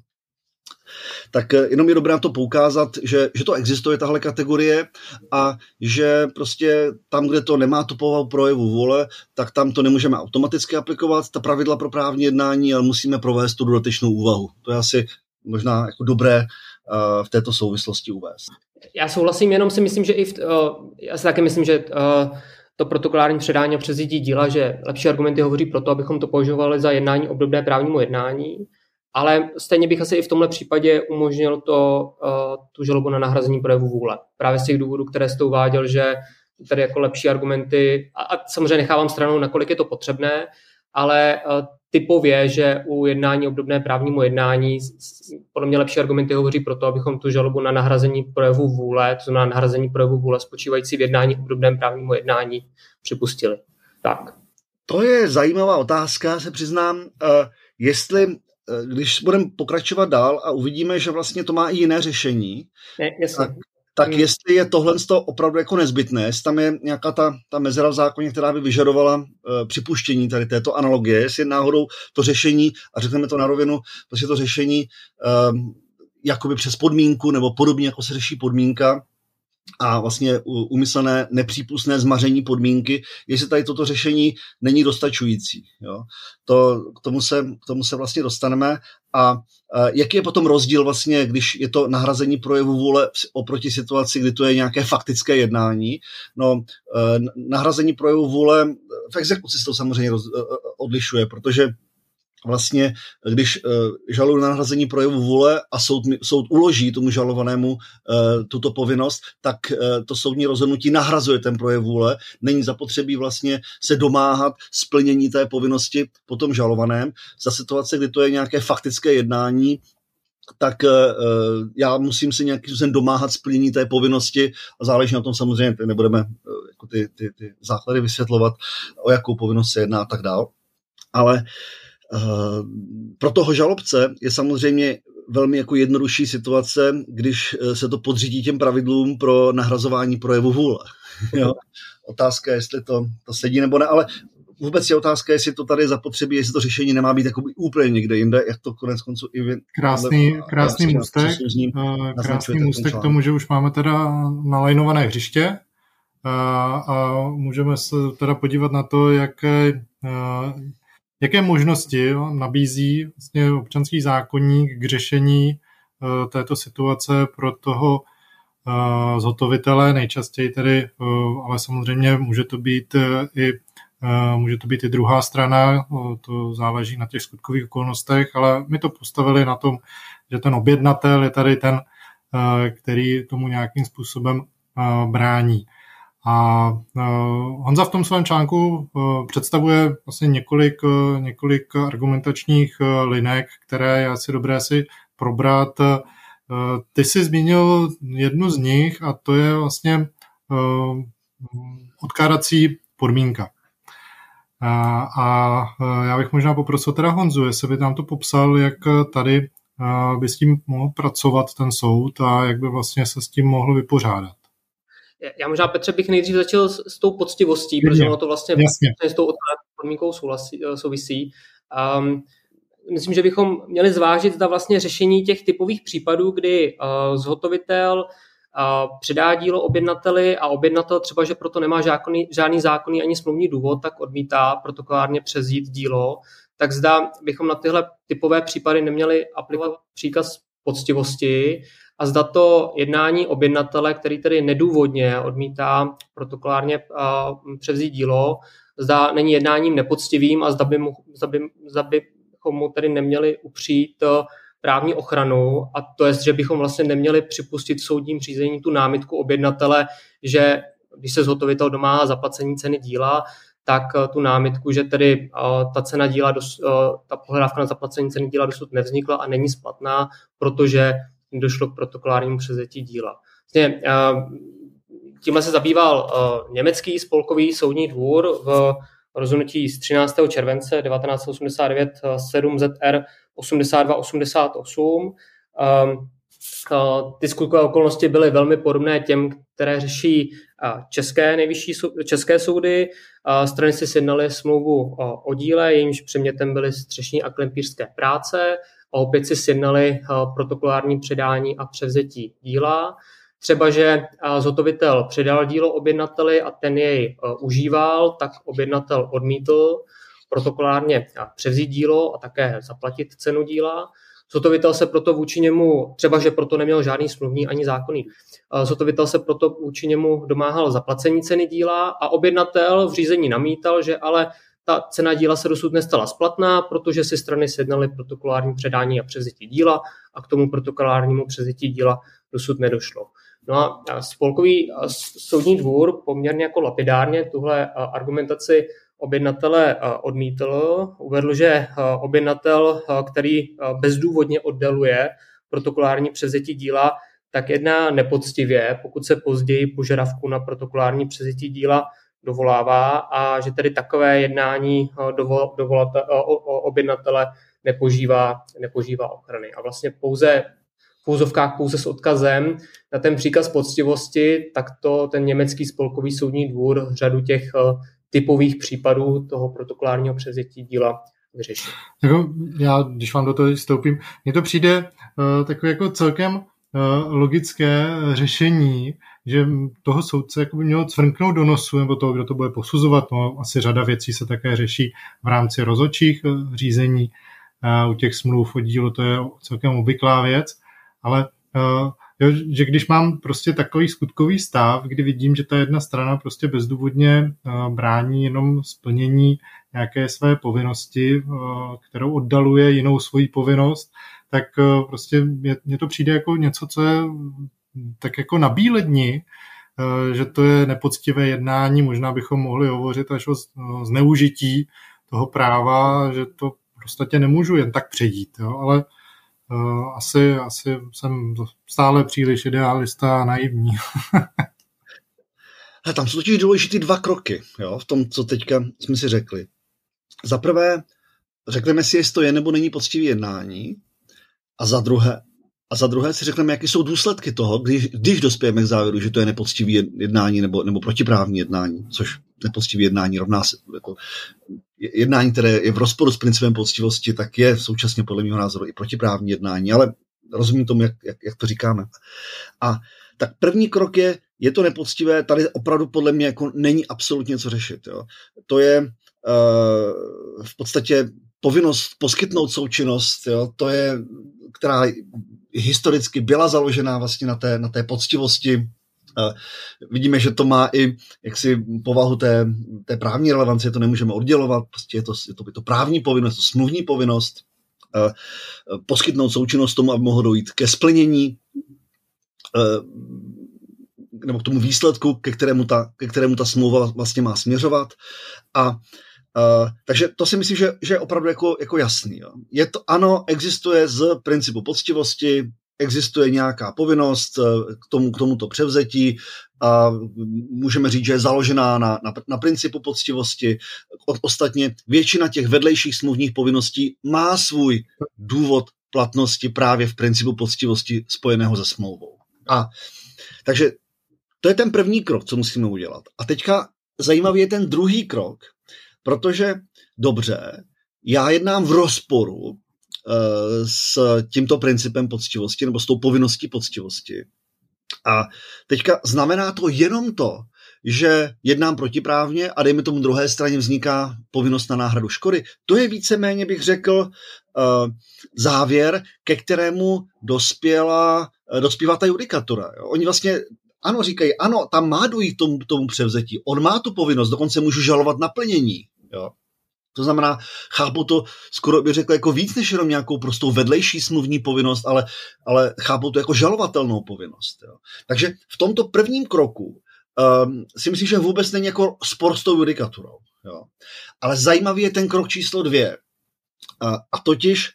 tak eh, jenom je dobré na to poukázat, že, že to existuje, tahle kategorie a že prostě tam, kde to nemá tu povahu projevu vůle, tak tam to nemůžeme automaticky aplikovat, ta pravidla pro právní jednání, ale musíme provést tu dodatečnou úvahu. To je asi možná jako dobré v této souvislosti uvést. Já souhlasím, jenom si myslím, že i v, uh, já si taky myslím, že uh, to protokolární předání a přezítí díla, že lepší argumenty hovoří pro to, abychom to považovali za jednání obdobné právnímu jednání, ale stejně bych asi i v tomhle případě umožnil to, uh, tu žalobu na nahrazení projevu vůle. Právě z těch důvodů, které jste uváděl, že tady jako lepší argumenty, a, a samozřejmě nechávám stranou, nakolik je to potřebné, ale typově, že u jednání obdobné právnímu jednání podle mě lepší argumenty hovoří pro to, abychom tu žalobu na nahrazení projevu vůle, to znamená nahrazení projevu vůle spočívající v jednání obdobném právnímu jednání, připustili. Tak. To je zajímavá otázka, se přiznám. Uh, jestli Eh, když budeme pokračovat dál a uvidíme, že vlastně to má i jiné řešení, ne, tak, tak hmm. jestli je tohle opravdu jako nezbytné, jestli tam je nějaká ta, ta mezera v zákoně, která by vyžadovala uh, připuštění tady této analogie, jestli náhodou to řešení, a řekneme to na rovinu, prostě to řešení uh, jakoby přes podmínku, nebo podobně jako se řeší podmínka, a vlastně umyslené nepřípustné zmaření podmínky, jestli tady toto řešení není dostačující. Jo. To, k, tomu se, k tomu se vlastně dostaneme. A jaký je potom rozdíl vlastně, když je to nahrazení projevu vůle oproti situaci, kdy to je nějaké faktické jednání? No, e, nahrazení projevu vůle v exekuci se to samozřejmě roz, e, e, odlišuje, protože vlastně, když uh, žalují na nahrazení projevu vůle a soud, soud uloží tomu žalovanému uh, tuto povinnost, tak uh, to soudní rozhodnutí nahrazuje ten projev vůle. Není zapotřebí vlastně se domáhat splnění té povinnosti po tom žalovaném. Za situace, kdy to je nějaké faktické jednání, tak já musím si nějakým způsobem domáhat splnění té povinnosti a záleží na tom samozřejmě, nebudeme uh, jako ty, ty, ty základy vysvětlovat, o jakou povinnost se jedná a tak dál. Ale uh, Eh, pro toho žalobce je samozřejmě velmi jako jednodušší situace, když se to podřídí těm pravidlům pro nahrazování projevu vůle. jo? Otázka je, jestli to, to sedí nebo ne, ale vůbec je otázka, jestli to tady zapotřebí, jestli to řešení nemá být úplně někde jinde, jak to konec konců i vy. Krásný, ale, krásný můstek, krásný můstek k tomu, že už máme teda nalajnované hřiště a, a můžeme se teda podívat na to, jaké, jaké možnosti nabízí vlastně občanský zákonník k řešení této situace pro toho zhotovitele, nejčastěji tedy, ale samozřejmě může to být i Může to být i druhá strana, to záleží na těch skutkových okolnostech, ale my to postavili na tom, že ten objednatel je tady ten, který tomu nějakým způsobem brání. A Honza v tom svém článku představuje vlastně několik, několik argumentačních linek, které je asi dobré si probrat. Ty jsi zmínil jednu z nich a to je vlastně odkládací podmínka. A, a já bych možná poprosil teda Honzu, jestli by nám to popsal, jak tady by s tím mohl pracovat ten soud a jak by vlastně se s tím mohl vypořádat. Já možná, Petře, bych nejdřív začal s, s tou poctivostí, Jasně. protože ono to vlastně Jasně. s tou podmínkou souvisí. souvisí. Um, myslím, že bychom měli zvážit, zda vlastně řešení těch typových případů, kdy uh, zhotovitel předá dílo objednateli a objednatel třeba, že proto nemá žádný, žádný zákonný ani smluvní důvod, tak odmítá protokolárně přezít dílo, tak zda bychom na tyhle typové případy neměli aplikovat příkaz poctivosti a zda to jednání objednatele, který tedy nedůvodně odmítá protokolárně převzít dílo, zda není jednáním nepoctivým a zda, by mu, zda, by, zda bychom mu tedy neměli upřít právní ochranu. A to je, že bychom vlastně neměli připustit v soudním řízení tu námitku objednatele, že když se zhotovitel domáhá zaplacení ceny díla, tak eh, tu námitku, že tedy eh, ta cena díla, eh, ta pohledávka na zaplacení ceny díla dosud nevznikla a není splatná, protože došlo k protokolárnímu přezetí díla. Vlastně, tímhle se zabýval německý spolkový soudní dvůr v rozhodnutí z 13. července 1989 7 ZR 82-88. Ty skutkové okolnosti byly velmi podobné těm, které řeší české nejvyšší české soudy. Strany si sjednaly smlouvu o díle, jejímž předmětem byly střešní a klempířské práce a opět si sjednali protokolární předání a převzetí díla. Třeba, že zhotovitel předal dílo objednateli a ten jej užíval, tak objednatel odmítl protokolárně převzít dílo a také zaplatit cenu díla. Zhotovitel se proto vůči němu, třeba že proto neměl žádný smluvní ani zákonný, zhotovitel se proto vůči němu domáhal zaplacení ceny díla a objednatel v řízení namítal, že ale ta cena díla se dosud nestala splatná, protože si strany sjednaly protokolární předání a převzetí díla a k tomu protokolárnímu převzetí díla dosud nedošlo. No a spolkový soudní dvůr poměrně jako lapidárně tuhle argumentaci objednatele odmítl. Uvedl, že objednatel, který bezdůvodně oddaluje protokolární přezetí díla, tak jedná nepoctivě, pokud se později požadavku na protokolární přezetí díla dovolává a že tedy takové jednání dovol, dovolate, objednatele nepožívá, nepožívá ochrany. A vlastně pouze v úzovkách pouze s odkazem na ten příkaz poctivosti, tak to ten německý spolkový soudní dvůr řadu těch typových případů toho protokolárního převzetí díla vyřešit. Jako já, když vám do toho vstoupím, mně to přijde uh, takové jako celkem uh, logické řešení, že toho soudce jako by mělo cvrknout do nosu, nebo toho, kdo to bude posuzovat. No, asi řada věcí se také řeší v rámci rozočích uh, řízení. Uh, u těch smluv o dílu to je celkem obvyklá věc, ale Jo, že když mám prostě takový skutkový stav, kdy vidím, že ta jedna strana prostě bezdůvodně brání jenom splnění nějaké své povinnosti, kterou oddaluje jinou svoji povinnost, tak prostě mě, mě to přijde jako něco, co je tak jako na bíle dni, že to je nepoctivé jednání, možná bychom mohli hovořit až o zneužití toho práva, že to prostě nemůžu jen tak přejít, jo? ale Eh, asi, asi jsem stále příliš idealista a naivní. He, tam jsou totiž důležité dva kroky jo, v tom, co teďka jsme si řekli. Za prvé, řekneme si, jestli to je nebo není poctivý jednání. A za druhé, a za druhé si řekneme, jaké jsou důsledky toho, když, když dospějeme k závěru, že to je nepoctivé jednání nebo, nebo protiprávní jednání, což nepoctivé jednání rovná se jako jednání, které je v rozporu s principem poctivosti, tak je současně podle mého názoru i protiprávní jednání, ale rozumím tomu, jak, jak, jak to říkáme. A tak první krok je, je to nepoctivé, tady opravdu podle mě jako není absolutně co řešit. Jo. To je uh, v podstatě povinnost poskytnout součinnost, jo, to je, která historicky byla založená vlastně na té, na té poctivosti. Vidíme, že to má i jaksi povahu té, té právní relevance, to nemůžeme oddělovat, prostě je to, je to, je to právní povinnost, to smluvní povinnost poskytnout součinnost tomu, aby mohlo dojít ke splnění nebo k tomu výsledku, ke kterému ta, ke kterému ta smlouva vlastně má směřovat. A Uh, takže to si myslím, že, že je opravdu jako, jako jasný. Jo. Je to, ano, existuje z principu poctivosti, existuje nějaká povinnost uh, k, tomu, k tomuto převzetí a můžeme říct, že je založená na, na, na principu poctivosti. Ostatně většina těch vedlejších smluvních povinností má svůj důvod platnosti právě v principu poctivosti spojeného se smlouvou. A takže to je ten první krok, co musíme udělat. A teďka zajímavý je ten druhý krok, protože dobře, já jednám v rozporu uh, s tímto principem poctivosti nebo s tou povinností poctivosti. A teďka znamená to jenom to, že jednám protiprávně a dejme tomu druhé straně vzniká povinnost na náhradu škody. To je víceméně, bych řekl, uh, závěr, ke kterému dospěla, uh, dospívá ta judikatura. Oni vlastně ano, říkají, ano, tam má dojít tomu, tomu převzetí. On má tu povinnost, dokonce můžu žalovat naplnění. Jo. To znamená, chápu to skoro bych řekl jako víc než jenom nějakou prostou vedlejší smluvní povinnost, ale, ale chápu to jako žalovatelnou povinnost. Jo. Takže v tomto prvním kroku um, si myslím, že vůbec není jako spor s tou judikaturou. Jo. Ale zajímavý je ten krok číslo dvě. Uh, a totiž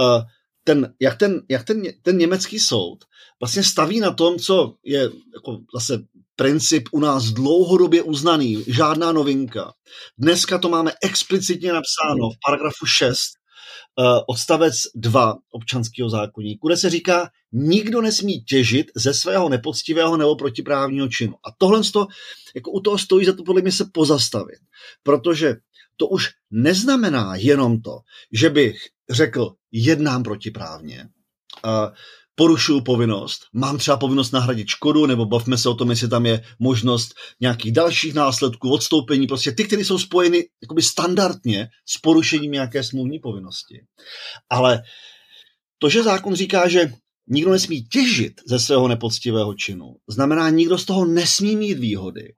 uh, ten, jak, ten, jak ten, ten německý soud vlastně staví na tom, co je jako zase princip u nás dlouhodobě uznaný, žádná novinka. Dneska to máme explicitně napsáno v paragrafu 6, uh, eh, odstavec 2 občanského zákonníku, kde se říká, nikdo nesmí těžit ze svého nepoctivého nebo protiprávního činu. A tohle to, jako u toho stojí za to podle mě se pozastavit, protože to už neznamená jenom to, že bych řekl, jednám protiprávně, porušuju povinnost, mám třeba povinnost nahradit škodu, nebo bavme se o tom, jestli tam je možnost nějakých dalších následků, odstoupení, prostě ty, které jsou spojeny jakoby standardně s porušením nějaké smluvní povinnosti. Ale to, že zákon říká, že nikdo nesmí těžit ze svého nepoctivého činu, znamená, nikdo z toho nesmí mít výhody.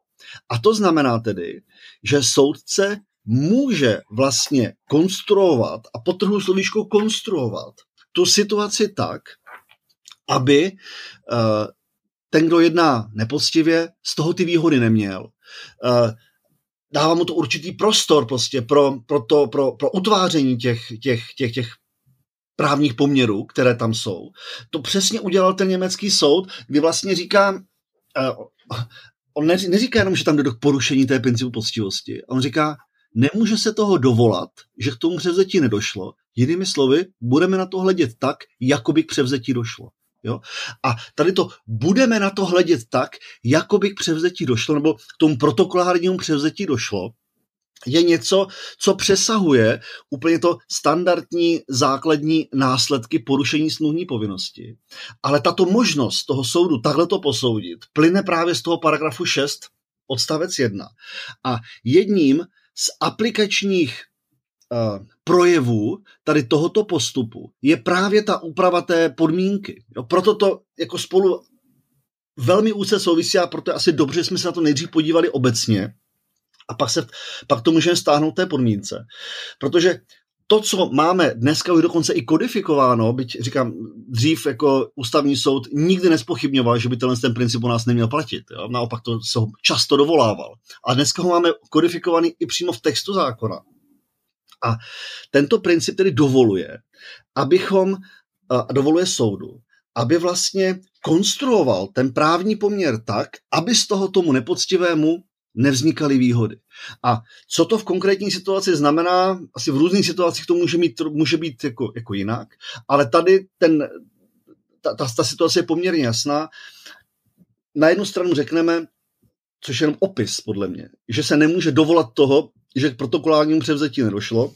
A to znamená tedy, že soudce může vlastně konstruovat, a potrhu slovíčko konstruovat, tu situaci tak, aby uh, ten, kdo jedná nepoctivě, z toho ty výhody neměl. Uh, dává mu to určitý prostor prostě pro, pro, to, pro, pro utváření těch, těch, těch, těch právních poměrů, které tam jsou. To přesně udělal ten německý soud, kdy vlastně říká, uh, on neříká jenom, že tam jde k porušení té principu poctivosti. On říká, nemůže se toho dovolat, že k tomu převzetí nedošlo. Jinými slovy, budeme na to hledět tak, jako by k převzetí došlo. Jo? A tady to budeme na to hledět tak, jako by k převzetí došlo, nebo k tomu protokolárnímu převzetí došlo, je něco, co přesahuje úplně to standardní základní následky porušení smluvní povinnosti. Ale tato možnost toho soudu takhle to posoudit plyne právě z toho paragrafu 6 odstavec 1. A jedním z aplikačních uh, projevů tady tohoto postupu je právě ta úprava té podmínky. Jo, proto to jako spolu velmi úzce souvisí a proto je asi dobře, že jsme se na to nejdřív podívali obecně a pak, se, pak to můžeme stáhnout té podmínce. Protože to, co máme dneska už dokonce i kodifikováno, byť říkám, dřív jako ústavní soud nikdy nespochybňoval, že by tenhle ten princip u nás neměl platit. Jo? Naopak to se ho často dovolával. A dneska ho máme kodifikovaný i přímo v textu zákona. A tento princip tedy dovoluje, abychom, a dovoluje soudu, aby vlastně konstruoval ten právní poměr tak, aby z toho tomu nepoctivému nevznikaly výhody. A co to v konkrétní situaci znamená, asi v různých situacích to může, mít, může být jako, jako jinak, ale tady ten, ta, ta, ta situace je poměrně jasná. Na jednu stranu řekneme, což je jenom opis podle mě, že se nemůže dovolat toho, že k protokolárnímu převzetí nedošlo,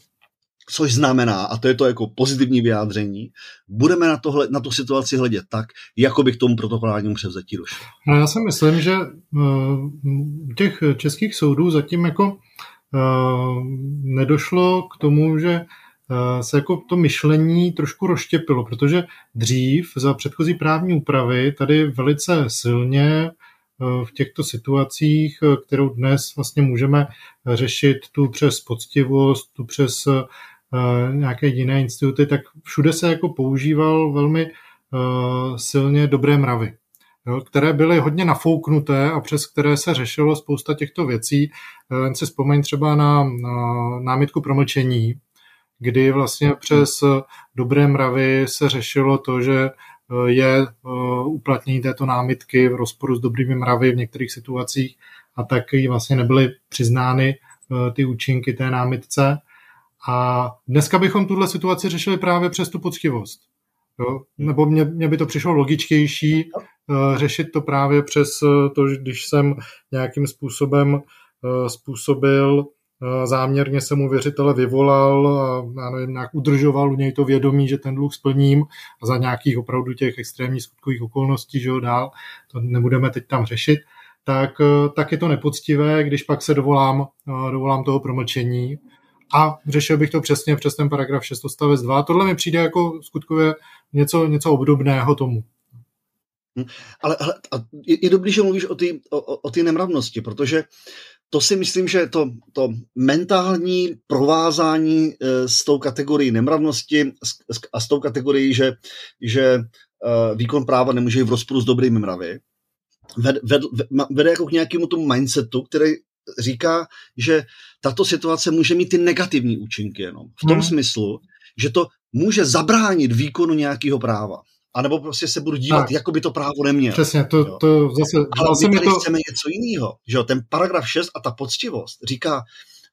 což znamená, a to je to jako pozitivní vyjádření, budeme na, tohle, na tu situaci hledět tak, jako by k tomu protokolárnímu převzetí došlo. No já si myslím, že uh, těch českých soudů zatím jako uh, nedošlo k tomu, že uh, se jako to myšlení trošku rozštěpilo, protože dřív za předchozí právní úpravy tady velice silně v těchto situacích, kterou dnes vlastně můžeme řešit tu přes poctivost, tu přes nějaké jiné instituty, tak všude se jako používal velmi silně dobré mravy, jo, které byly hodně nafouknuté a přes které se řešilo spousta těchto věcí. Jen si vzpomeň třeba na, na námitku promlčení, kdy vlastně přes dobré mravy se řešilo to, že je uplatnění této námitky v rozporu s dobrými mravy v některých situacích a taky vlastně nebyly přiznány ty účinky té námitce. A dneska bychom tuhle situaci řešili právě přes tu poctivost. Jo? Nebo mě, mě by to přišlo logičtější řešit to právě přes to, když jsem nějakým způsobem způsobil, záměrně jsem mu věřitele vyvolal a nevím, nějak udržoval u něj to vědomí, že ten dluh splním a za nějakých opravdu těch extrémních skutkových okolností, že ho dál, to nebudeme teď tam řešit, tak, tak je to nepoctivé, když pak se dovolám, dovolám toho promlčení a řešil bych to přesně přes ten paragraf 6 odstavec 2. Tohle mi přijde jako skutkově něco, něco obdobného tomu. Hm, ale, ale je, je dobrý, že mluvíš o ty o, o ty nemravnosti, protože to si myslím, že to, to mentální provázání e, s tou kategorií nemravnosti a s tou kategorií, že, že e, výkon práva nemůže být v rozporu s dobrými mravy, vede, vede, vede jako k nějakému tomu mindsetu, který říká, že tato situace může mít ty negativní účinky jenom. V tom hmm. smyslu, že to může zabránit výkonu nějakého práva. A nebo prostě se budu dívat, tak. jako by to právo neměl. Přesně, to, to zase... Ale my tady to... chceme něco jiného. Že jo? Ten paragraf 6 a ta poctivost říká,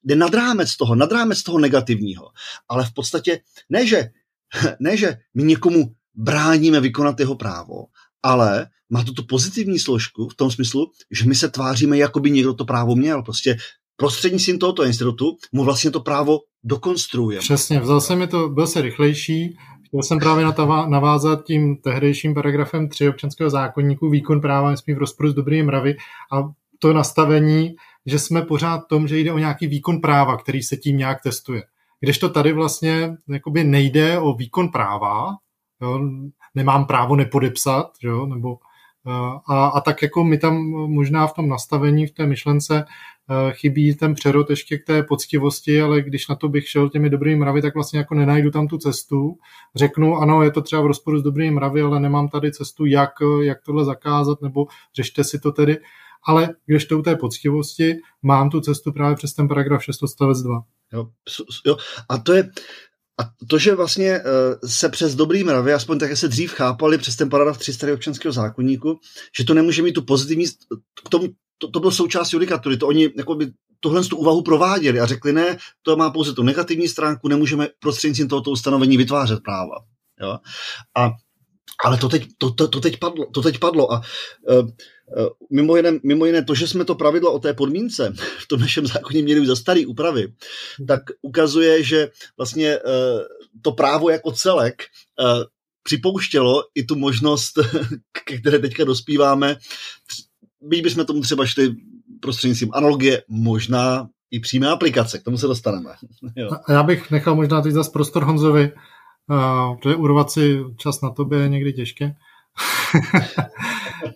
jde nad rámec toho, nad rámec toho negativního. Ale v podstatě ne, že, ne, že my někomu bráníme vykonat jeho právo, ale má to tu pozitivní složku v tom smyslu, že my se tváříme, jako by někdo to právo měl. Prostě prostřednictvím tohoto institutu mu vlastně to právo dokonstruuje. Přesně, vzal se mi to, byl se rychlejší, chtěl jsem právě navázat tím tehdejším paragrafem 3 občanského zákonníku výkon práva nesmí v rozporu s dobrými mravy a to nastavení, že jsme pořád tom, že jde o nějaký výkon práva, který se tím nějak testuje. Kdežto tady vlastně jakoby nejde o výkon práva, jo, nemám právo nepodepsat, jo, nebo a, a tak jako mi tam možná v tom nastavení, v té myšlence eh, chybí ten přerod ještě k té poctivosti, ale když na to bych šel těmi dobrými mravy, tak vlastně jako nenajdu tam tu cestu. Řeknu, ano, je to třeba v rozporu s dobrými mravy, ale nemám tady cestu, jak, jak tohle zakázat, nebo řešte si to tedy. Ale když to u té poctivosti, mám tu cestu právě přes ten paragraf 6 odstavec 2. Jo, jo. A to je, a to, že vlastně uh, se přes dobrý mravy, aspoň tak, jak se dřív chápali přes ten paragraf 300 občanského zákonníku, že to nemůže mít tu pozitivní, k tomu, to, to bylo součást judikatury, to oni jako by tuhle tu úvahu prováděli a řekli, ne, to má pouze tu negativní stránku, nemůžeme prostřednictvím tohoto ustanovení vytvářet práva. Jo? A, ale to teď, to, to, to, teď padlo, to teď padlo a uh, Eh, mimo jiné, mimo jiné to, že jsme to pravidlo o té podmínce v tom našem zákoně měli za starý úpravy, tak ukazuje, že vlastně eh, to právo jako celek eh, připouštělo i tu možnost, ke které teďka dospíváme, byť bychom tomu třeba šli prostřednictvím analogie, možná i přímé aplikace, k tomu se dostaneme. Jo. A já bych nechal možná teď zase prostor Honzovi, uh, protože urovat si čas na tobě je někdy těžké.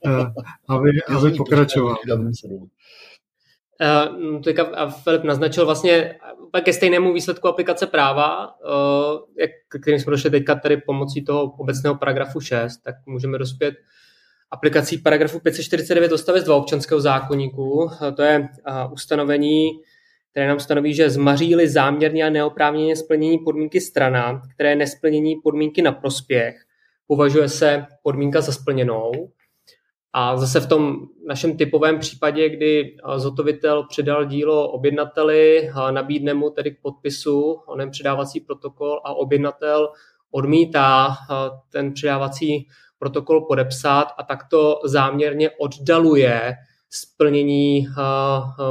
Eh, aby, aby pokračoval. Uh, teďka a Filip naznačil vlastně ke stejnému výsledku aplikace práva, uh, jak, kterým jsme došli teďka tady pomocí toho obecného paragrafu 6, tak můžeme dospět aplikací paragrafu 549 odstavec 2 občanského zákonníku. Uh, to je uh, ustanovení, které nám stanoví, že zmaří záměrně a neoprávněně splnění podmínky strana, které nesplnění podmínky na prospěch, považuje se podmínka za splněnou A zase v tom našem typovém případě, kdy zotovitel předal dílo objednateli, nabídne mu tedy k podpisu onen předávací protokol a objednatel odmítá ten předávací protokol podepsat a takto záměrně oddaluje splnění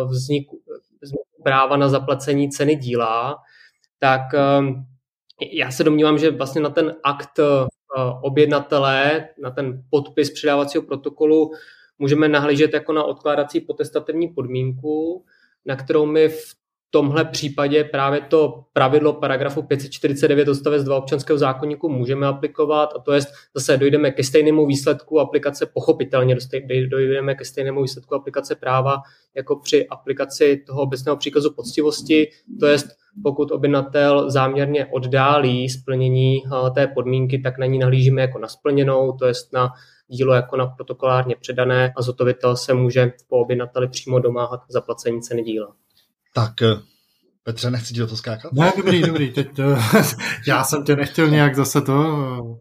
vzniku, vzniku práva na zaplacení ceny díla, tak já se domnívám, že vlastně na ten akt objednatele, na ten podpis předávacího protokolu můžeme nahlížet jako na odkládací potestativní podmínku, na kterou my v tomhle případě právě to pravidlo paragrafu 549 odstavec 2 občanského zákonníku můžeme aplikovat a to je zase dojdeme ke stejnému výsledku aplikace, pochopitelně dojdeme ke stejnému výsledku aplikace práva jako při aplikaci toho obecného příkazu poctivosti, to je pokud objednatel záměrně oddálí splnění eh, té podmínky, tak na ní nahlížíme jako na splněnou, to je na dílo jako na protokolárně předané a zotovitel se může po objednateli přímo domáhat zaplacení ceny díla. Tak eh, Petře, nechci ti do toho skákat? Ne, dobrý, dobrý. Teď to, já jsem tě nechtěl nějak zase to,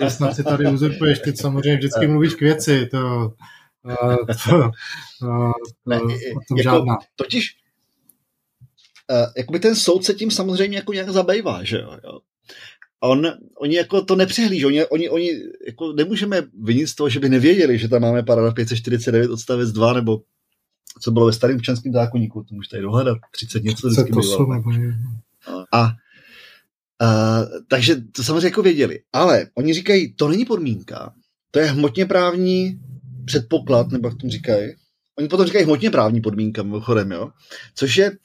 že snad si tady uzurpuješ, ty samozřejmě vždycky mluvíš k věci, to, eh, to, to, ne, to jako, žádná. Totiž, jakoby ten soud se tím samozřejmě jako nějak zabývá, že jo? jo. On, oni jako to nepřehlíží, oni, oni, oni jako nemůžeme vinit z toho, že by nevěděli, že tam máme paragraf 549 odstavec 2 nebo co bylo ve starém občanském zákonníku, to můžete tady dohledat, 30 něco vždycky bylo. A, a, takže to samozřejmě jako věděli. Ale oni říkají, to není podmínka, to je hmotně právní předpoklad, nebo jak tomu říkají. Oni potom říkají hmotně právní podmínka, mimochodem, jo. Což je, uh,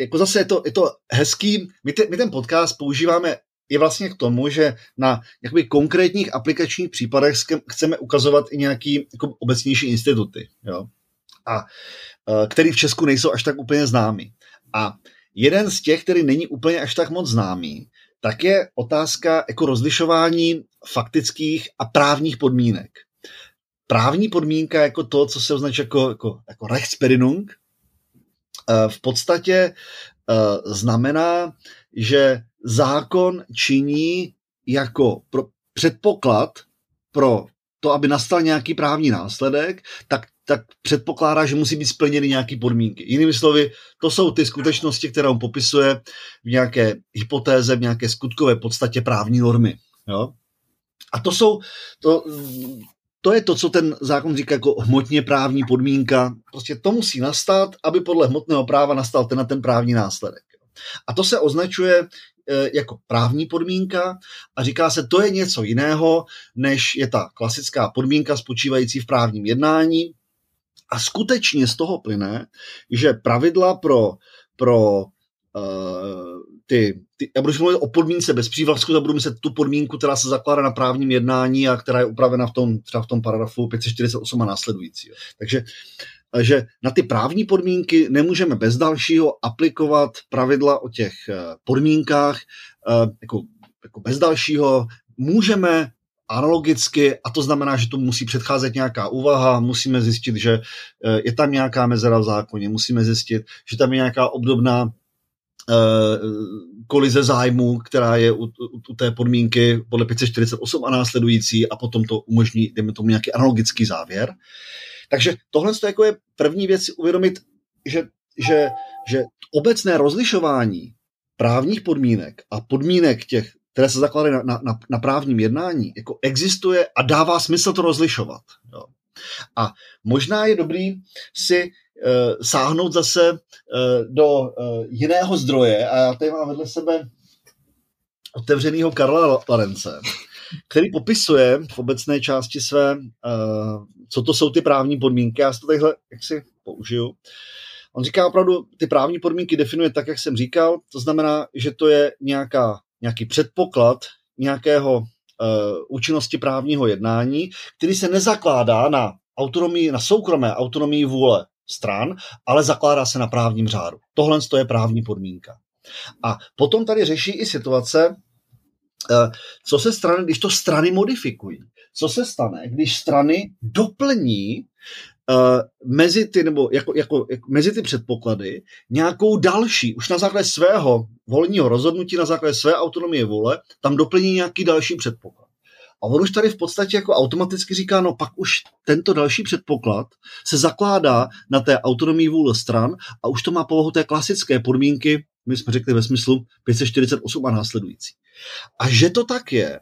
jako zase je to, je to hezký, my, te, my ten podcast používáme je vlastně k tomu, že na jakoby konkrétních aplikačních případech chceme ukazovat i nějaký jako obecnější instituty. Jo? A e, který v Česku nejsou až tak úplně známý. A jeden z těch, který není úplně až tak moc známý, tak je otázka jako rozlišování faktických a právních podmínek. Právní podmínka jako to, co se označuje jako, jako, jako Rechtsberinnung, e, v podstatě e, znamená, že zákon činí jako pro předpoklad pro to, aby nastal nějaký právní následek, tak tak předpokládá, že musí být splněny nějaké podmínky. Jinými slovy, to jsou ty skutečnosti, které on popisuje v nějaké hypotéze, v nějaké skutkové podstatě právní normy. Jo? A to jsou, to, to je to, co ten zákon říká jako hmotně právní podmínka. Prostě to musí nastat, aby podle hmotného práva nastal ten ten právní následek. A to se označuje e, jako právní podmínka a říká se, to je něco jiného, než je ta klasická podmínka spočívající v právním jednání, a skutečně z toho plyne, že pravidla pro, pro uh, ty, ty, já budu mluvit o podmínce bez přívlasku, a budu myslet tu podmínku, která se zakládá na právním jednání a která je upravena v tom, třeba v tom paragrafu 548 a následující. Takže že na ty právní podmínky nemůžeme bez dalšího aplikovat pravidla o těch eh, podmínkách eh, jako, jako bez dalšího. Můžeme analogicky a to znamená, že to musí předcházet nějaká úvaha, musíme zjistit, že eh, je tam nějaká mezera v zákoně, musíme zjistit, že tam je nějaká obdobná eh, kolize zájmu, která je u, u, u té podmínky podle 548 a následující a potom to umožní, dejme tomu, nějaký analogický závěr. Takže tohle jako je první věc si uvědomit, že, že, že obecné rozlišování právních podmínek a podmínek těch které se zakládají na, na, na právním jednání, jako existuje a dává smysl to rozlišovat. Jo. A možná je dobrý si uh, sáhnout zase uh, do uh, jiného zdroje a já tady mám vedle sebe otevřeného Karla Larence, který popisuje v obecné části své, uh, co to jsou ty právní podmínky. Já si to tadyhle jak si použiju. On říká opravdu, ty právní podmínky definuje tak, jak jsem říkal, to znamená, že to je nějaká nějaký předpoklad nějakého uh, účinnosti právního jednání, který se nezakládá na autonomii, na soukromé autonomii vůle stran, ale zakládá se na právním řádu. Tohle je právní podmínka. A potom tady řeší i situace, uh, co se strany, když to strany modifikují. Co se stane, když strany doplní uh, mezi ty, nebo jako, jako, jako, mezi ty předpoklady nějakou další, už na základě svého volního rozhodnutí, na základě své autonomie vole, tam doplní nějaký další předpoklad. A on už tady v podstatě jako automaticky říká, no pak už tento další předpoklad se zakládá na té autonomii vůle stran a už to má povahu té klasické podmínky, my jsme řekli ve smyslu 548 a následující. A že to tak je,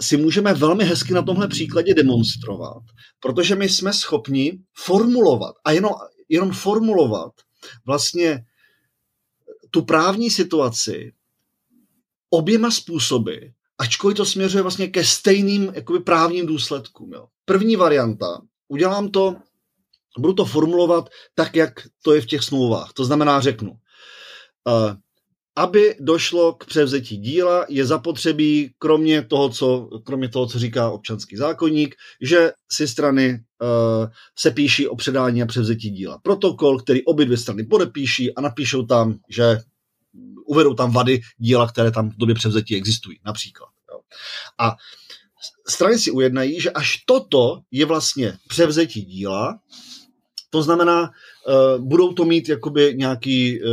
si můžeme velmi hezky na tomhle příkladě demonstrovat, protože my jsme schopni formulovat a jenom, jenom formulovat vlastně tu právní situaci oběma způsoby, ačkoliv to směřuje vlastně ke stejným jakoby, právním důsledkům. Jo. První varianta, udělám to, budu to formulovat tak, jak to je v těch smlouvách. To znamená, řeknu, uh, aby došlo k převzetí díla, je zapotřebí, kromě toho, co, kromě toho, co říká občanský zákonník, že si strany uh, se píší o předání a převzetí díla. Protokol, který obě dvě strany podepíší a napíšou tam, že uvedou tam vady díla, které tam v době převzetí existují, například. Jo. A strany si ujednají, že až toto je vlastně převzetí díla, to znamená, uh, budou to mít jakoby nějaký uh,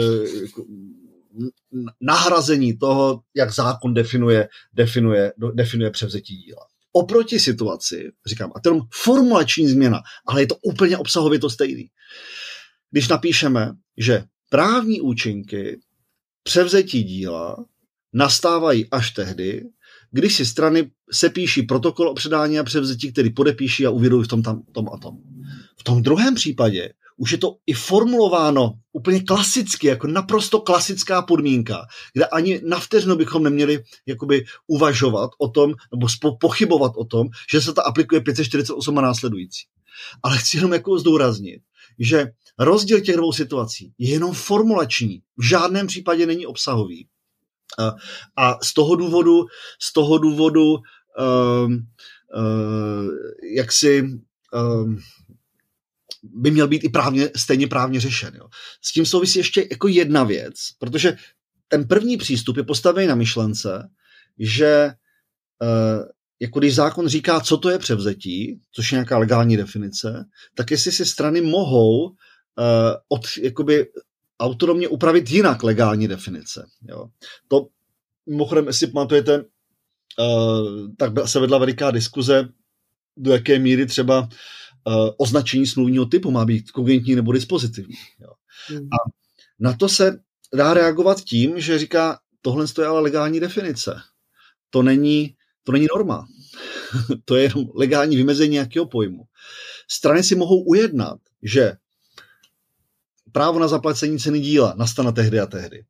nahrazení toho, jak zákon definuje, definuje, definuje převzetí díla. Oproti situaci, říkám, a to je formulační změna, ale je to úplně obsahově to stejný. Když napíšeme, že právní účinky převzetí díla nastávají až tehdy, když si strany sepíší protokol o předání a převzetí, který podepíší a uvědují v tom, tam, tom a tom. V tom druhém případě už je to i formulováno úplně klasicky, jako naprosto klasická podmínka, kde ani na vteřinu bychom neměli jakoby uvažovat o tom, nebo pochybovat o tom, že se to aplikuje 548 a následující. Ale chci jenom jako zdůraznit, že rozdíl těch dvou situací je jenom formulační, v žádném případě není obsahový. A, a z toho důvodu, z toho důvodu um, uh, jak si um, by měl být i právně, stejně právně řešen. Jo. S tím souvisí ještě jako jedna věc, protože ten první přístup je postavený na myšlence, že uh, jako když zákon říká, co to je převzetí, což je nějaká legální definice, tak jestli si strany mohou uh, od, jakoby, autonomně upravit jinak legální definice. Jo. To mimochodem, jestli pamatujete, uh, tak se vedla veliká diskuze, do jaké míry třeba označení smluvního typu má být kogentní nebo dispozitivní. Jo. Mm. A na to se dá reagovat tím, že říká, tohle je ale legální definice. To není, to není norma. to je jenom legální vymezení nějakého pojmu. Strany si mohou ujednat, že právo na zaplacení ceny díla nastane tehdy a tehdy.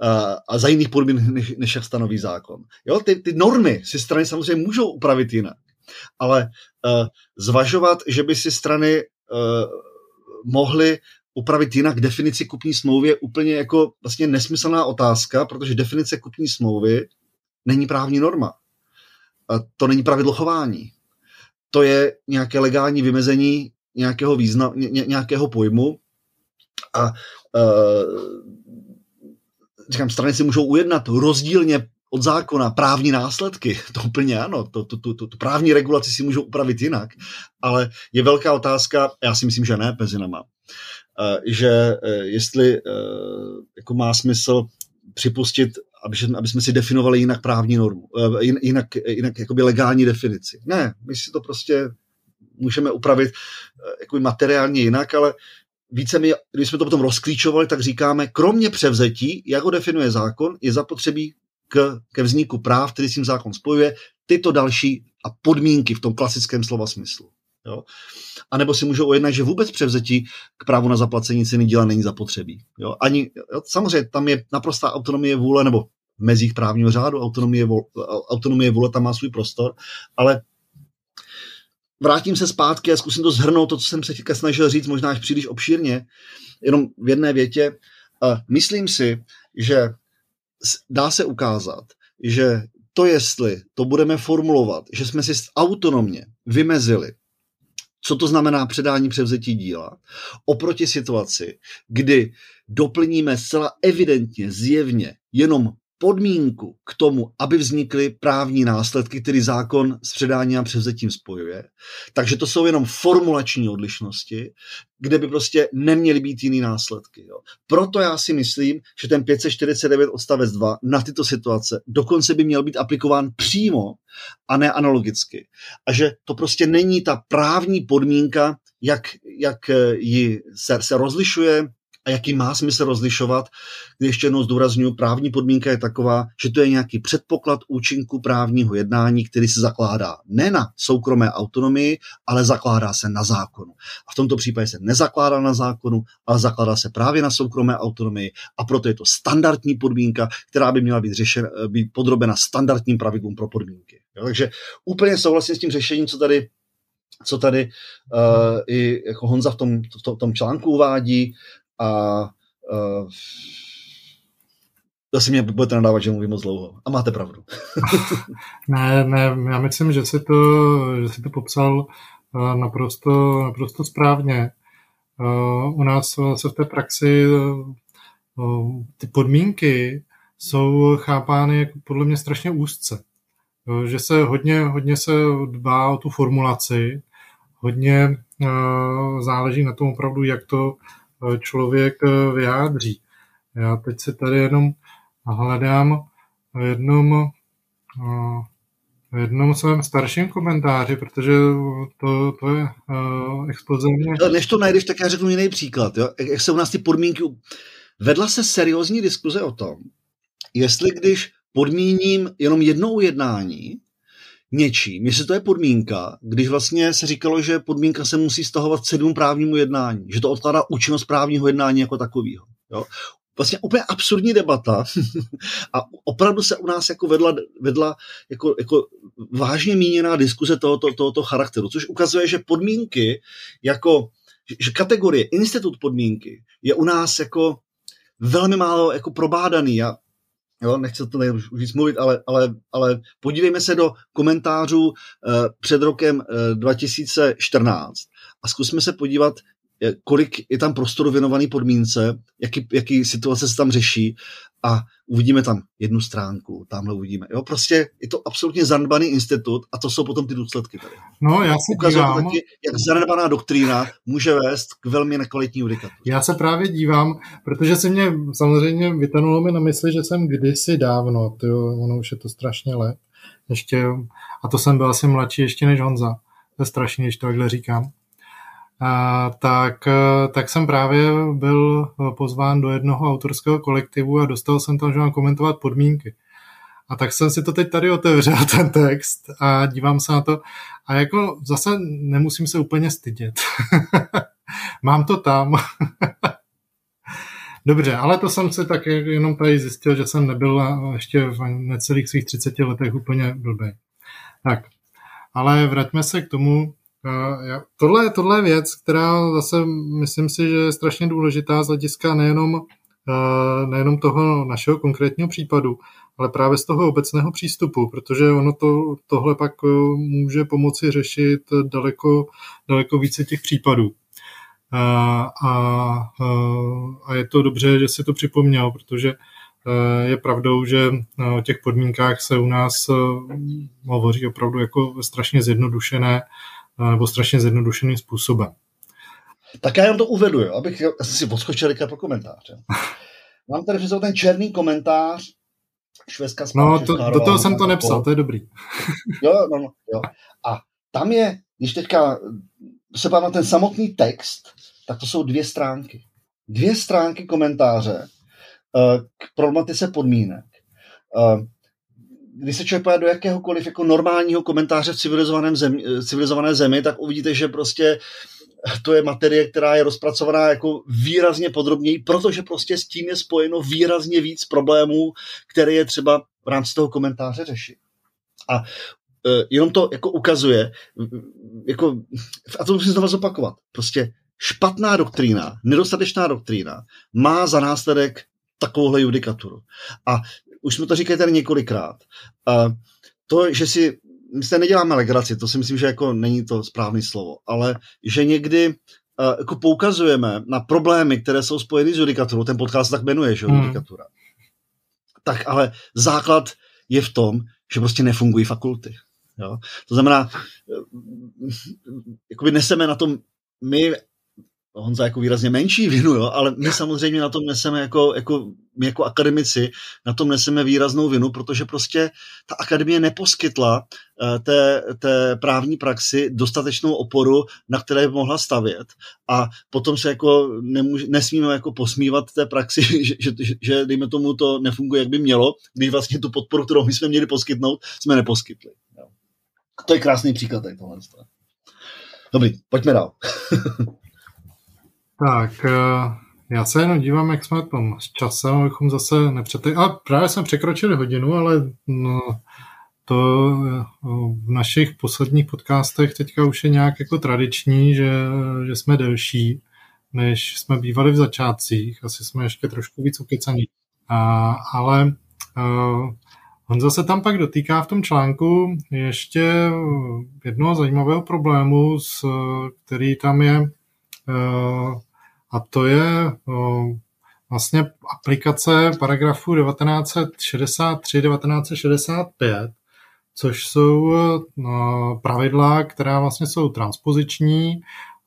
A, a za jiných podmínek, než, než jak stanoví zákon. Jo, ty, ty normy si strany samozřejmě můžou upravit jinak ale uh, zvažovat, že by si strany uh, mohly upravit jinak definici kupní smlouvy je úplně jako vlastně nesmyslná otázka, protože definice kupní smlouvy není právní norma. A to není pravidlo chování. To je nějaké legální vymezení nějakého význam, ně, nějakého pojmu a uh, říkám, strany si můžou ujednat rozdílně od zákona právní následky, to úplně ano, to, to, to, to, to právní regulaci si můžou upravit jinak, ale je velká otázka, já si myslím, že ne mezi nama, eh, že eh, jestli eh, jako má smysl připustit, aby, aby jsme si definovali jinak právní normu, jinak, jinak jakoby legální definici. Ne, my si to prostě můžeme upravit jakoby materiálně jinak, ale více my, když jsme to potom rozklíčovali, tak říkáme, kromě převzetí, jak ho definuje zákon, je zapotřebí k, ke vzniku práv, který s tím zákon spojuje, tyto další a podmínky v tom klasickém slova smyslu. Jo? A nebo si můžou ujednat, že vůbec převzetí k právu na zaplacení ceny díla není zapotřebí. Jo? Ani, jo? Samozřejmě tam je naprostá autonomie vůle, nebo v mezích právního řádu autonomie, vůle, autonomie vůle tam má svůj prostor, ale vrátím se zpátky a zkusím to zhrnout, to, co jsem se teďka snažil říct, možná až příliš obšírně, jenom v jedné větě. Myslím si, že dá se ukázat, že to, jestli to budeme formulovat, že jsme si autonomně vymezili, co to znamená předání převzetí díla, oproti situaci, kdy doplníme zcela evidentně, zjevně jenom podmínku k tomu, aby vznikly právní následky, který zákon s předáním a převzetím spojuje. Takže to jsou jenom formulační odlišnosti, kde by prostě neměly být jiný následky. Jo. Proto já si myslím, že ten 549 odstavec 2 na tyto situace dokonce by měl být aplikován přímo a ne analogicky. A že to prostě není ta právní podmínka, jak, jak ji se, se rozlišuje a jaký má smysl rozlišovat, když ještě jednou zdůraznuju, právní podmínka je taková, že to je nějaký předpoklad účinku právního jednání, který se zakládá ne na soukromé autonomii, ale zakládá se na zákonu. A v tomto případě se nezakládá na zákonu, ale zakládá se právě na soukromé autonomii a proto je to standardní podmínka, která by měla být, řešen, být podrobena standardním pravidlům pro podmínky. Jo, takže úplně souhlasím s tím řešením, co tady co tady uh, i jako Honza v tom, v tom článku uvádí a uh, zase mě budete nadávat, že mluvím moc dlouho. A máte pravdu. ne, ne, já myslím, že si to, že si to popsal uh, naprosto, naprosto správně. Uh, u nás se v té praxi uh, ty podmínky jsou chápány jako podle mě strašně úzce. Že se hodně, hodně se dbá o tu formulaci, hodně záleží na tom opravdu, jak to člověk eh, vyjádří. Já teď se tady jenom hledám v jednom, eh, v jednom svém starším komentáři, protože to, to je expoze. Než to najdeš, tak já řeknu jiný příklad. Jo? Jak se u nás ty podmínky... Vedla se seriózní diskuze o tom, jestli když podmíním jenom jednou jednání, něčím, jestli to je podmínka, když vlastně se říkalo, že podmínka se musí stahovat sedm právnímu jednání, že to odkládá účinnost právního jednání jako takového. Jo? Vlastně úplně absurdní debata a opravdu se u nás jako vedla, vedla jako, jako vážně míněná diskuze tohoto, tohoto charakteru, což ukazuje, že podmínky jako, že kategorie, institut podmínky je u nás jako velmi málo jako probádaný a Jo, nechci to už víc mluvit, ale, ale, ale podívejme se do komentářů uh, před rokem uh, 2014 a zkusme se podívat, kolik je tam prostoru věnovaný podmínce, jaký, jaký situace se tam řeší a uvidíme tam jednu stránku, tamhle uvidíme. Jo, prostě je to absolutně zanedbaný institut a to jsou potom ty důsledky tady. No, já se Ukazuje dívám. to taky, jak zanedbaná doktrína může vést k velmi nekvalitní judikatuře. Já se právě dívám, protože si mě samozřejmě vytanulo mi na mysli, že jsem kdysi dávno, tyjo, ono už je to strašně let, ještě, a to jsem byl asi mladší ještě než Honza. To je strašně, když to takhle říkám tak, e, tak jsem právě byl pozván do jednoho autorského kolektivu a dostal jsem tam, že mám komentovat podmínky. A tak jsem si to teď tady otevřel, ten text, a dívám se na to. A jako zase nemusím se úplně stydět. Mám to tam. Dobře, ale to jsem si tak jenom tady zjistil, že jsem nebyl ještě v necelých svých 30 letech úplně blbý. Tak, ale vraťme se k tomu, tohle, tohle je věc, která zase myslím si, že je strašně důležitá z hlediska nejenom, uh, nejenom toho našeho konkrétního případu, ale právě z toho obecného přístupu, protože ono to, tohle pak uh, může pomoci řešit daleko, daleko více těch případů. A, a, a je to dobře, že si to připomněl, protože je pravdou, že o těch podmínkách se u nás hovoří opravdu jako strašně zjednodušené nebo strašně zjednodušeným způsobem. Tak já jenom to uvedu, jo, abych já jsem si odskočil pro komentáře. Mám tady přesou ten černý komentář švédská No, to, do toho jsem to nepsal, to je dobrý. jo, no, no, jo. A tam je, když teďka se na ten samotný text, tak to jsou dvě stránky. Dvě stránky komentáře uh, k problematice podmínek. Když se člověk do jakéhokoliv jako normálního komentáře v civilizovaném zemi, civilizované zemi, tak uvidíte, že prostě to je materie, která je rozpracovaná jako výrazně podrobněji, protože prostě s tím je spojeno výrazně víc problémů, které je třeba v rámci toho komentáře řešit. A e, jenom to jako ukazuje, jako, a to musím znovu zopakovat, prostě špatná doktrína, nedostatečná doktrína má za následek takovouhle judikaturu. A už jsme to říkali tady několikrát. Uh, to, že si, my se neděláme legraci, to si myslím, že jako není to správné slovo, ale že někdy uh, jako poukazujeme na problémy, které jsou spojeny s judikaturou, ten podcast tak jmenuje, že hmm. judikatura, tak ale základ je v tom, že prostě nefungují fakulty. Jo? To znamená, jakoby neseme na tom my Honza jako výrazně menší vinu, jo, ale my samozřejmě na tom neseme jako, jako, my jako akademici na tom neseme výraznou vinu, protože prostě ta akademie neposkytla uh, té, té právní praxi dostatečnou oporu, na které by mohla stavět a potom se jako nemůž, nesmíme jako posmívat té praxi, že, že, že, dejme tomu to nefunguje, jak by mělo, když vlastně tu podporu, kterou my jsme měli poskytnout, jsme neposkytli. Jo. To je krásný příklad tady tohle. Dobrý, pojďme dál. Tak, eh, já se jenom dívám, jak jsme tom s časem, abychom zase nepřetli. A právě jsme překročili hodinu, ale no, to eh, v našich posledních podcastech teďka už je nějak jako tradiční, že, že jsme delší, než jsme bývali v začátcích. Asi jsme ještě trošku víc ukecaní. A, ale uh, on zase tam pak dotýká v tom článku ještě jednoho zajímavého problému, s, který tam je Eh, a to je vlastně aplikace paragrafu 1963, 1965, což jsou pravidla, která vlastně jsou transpoziční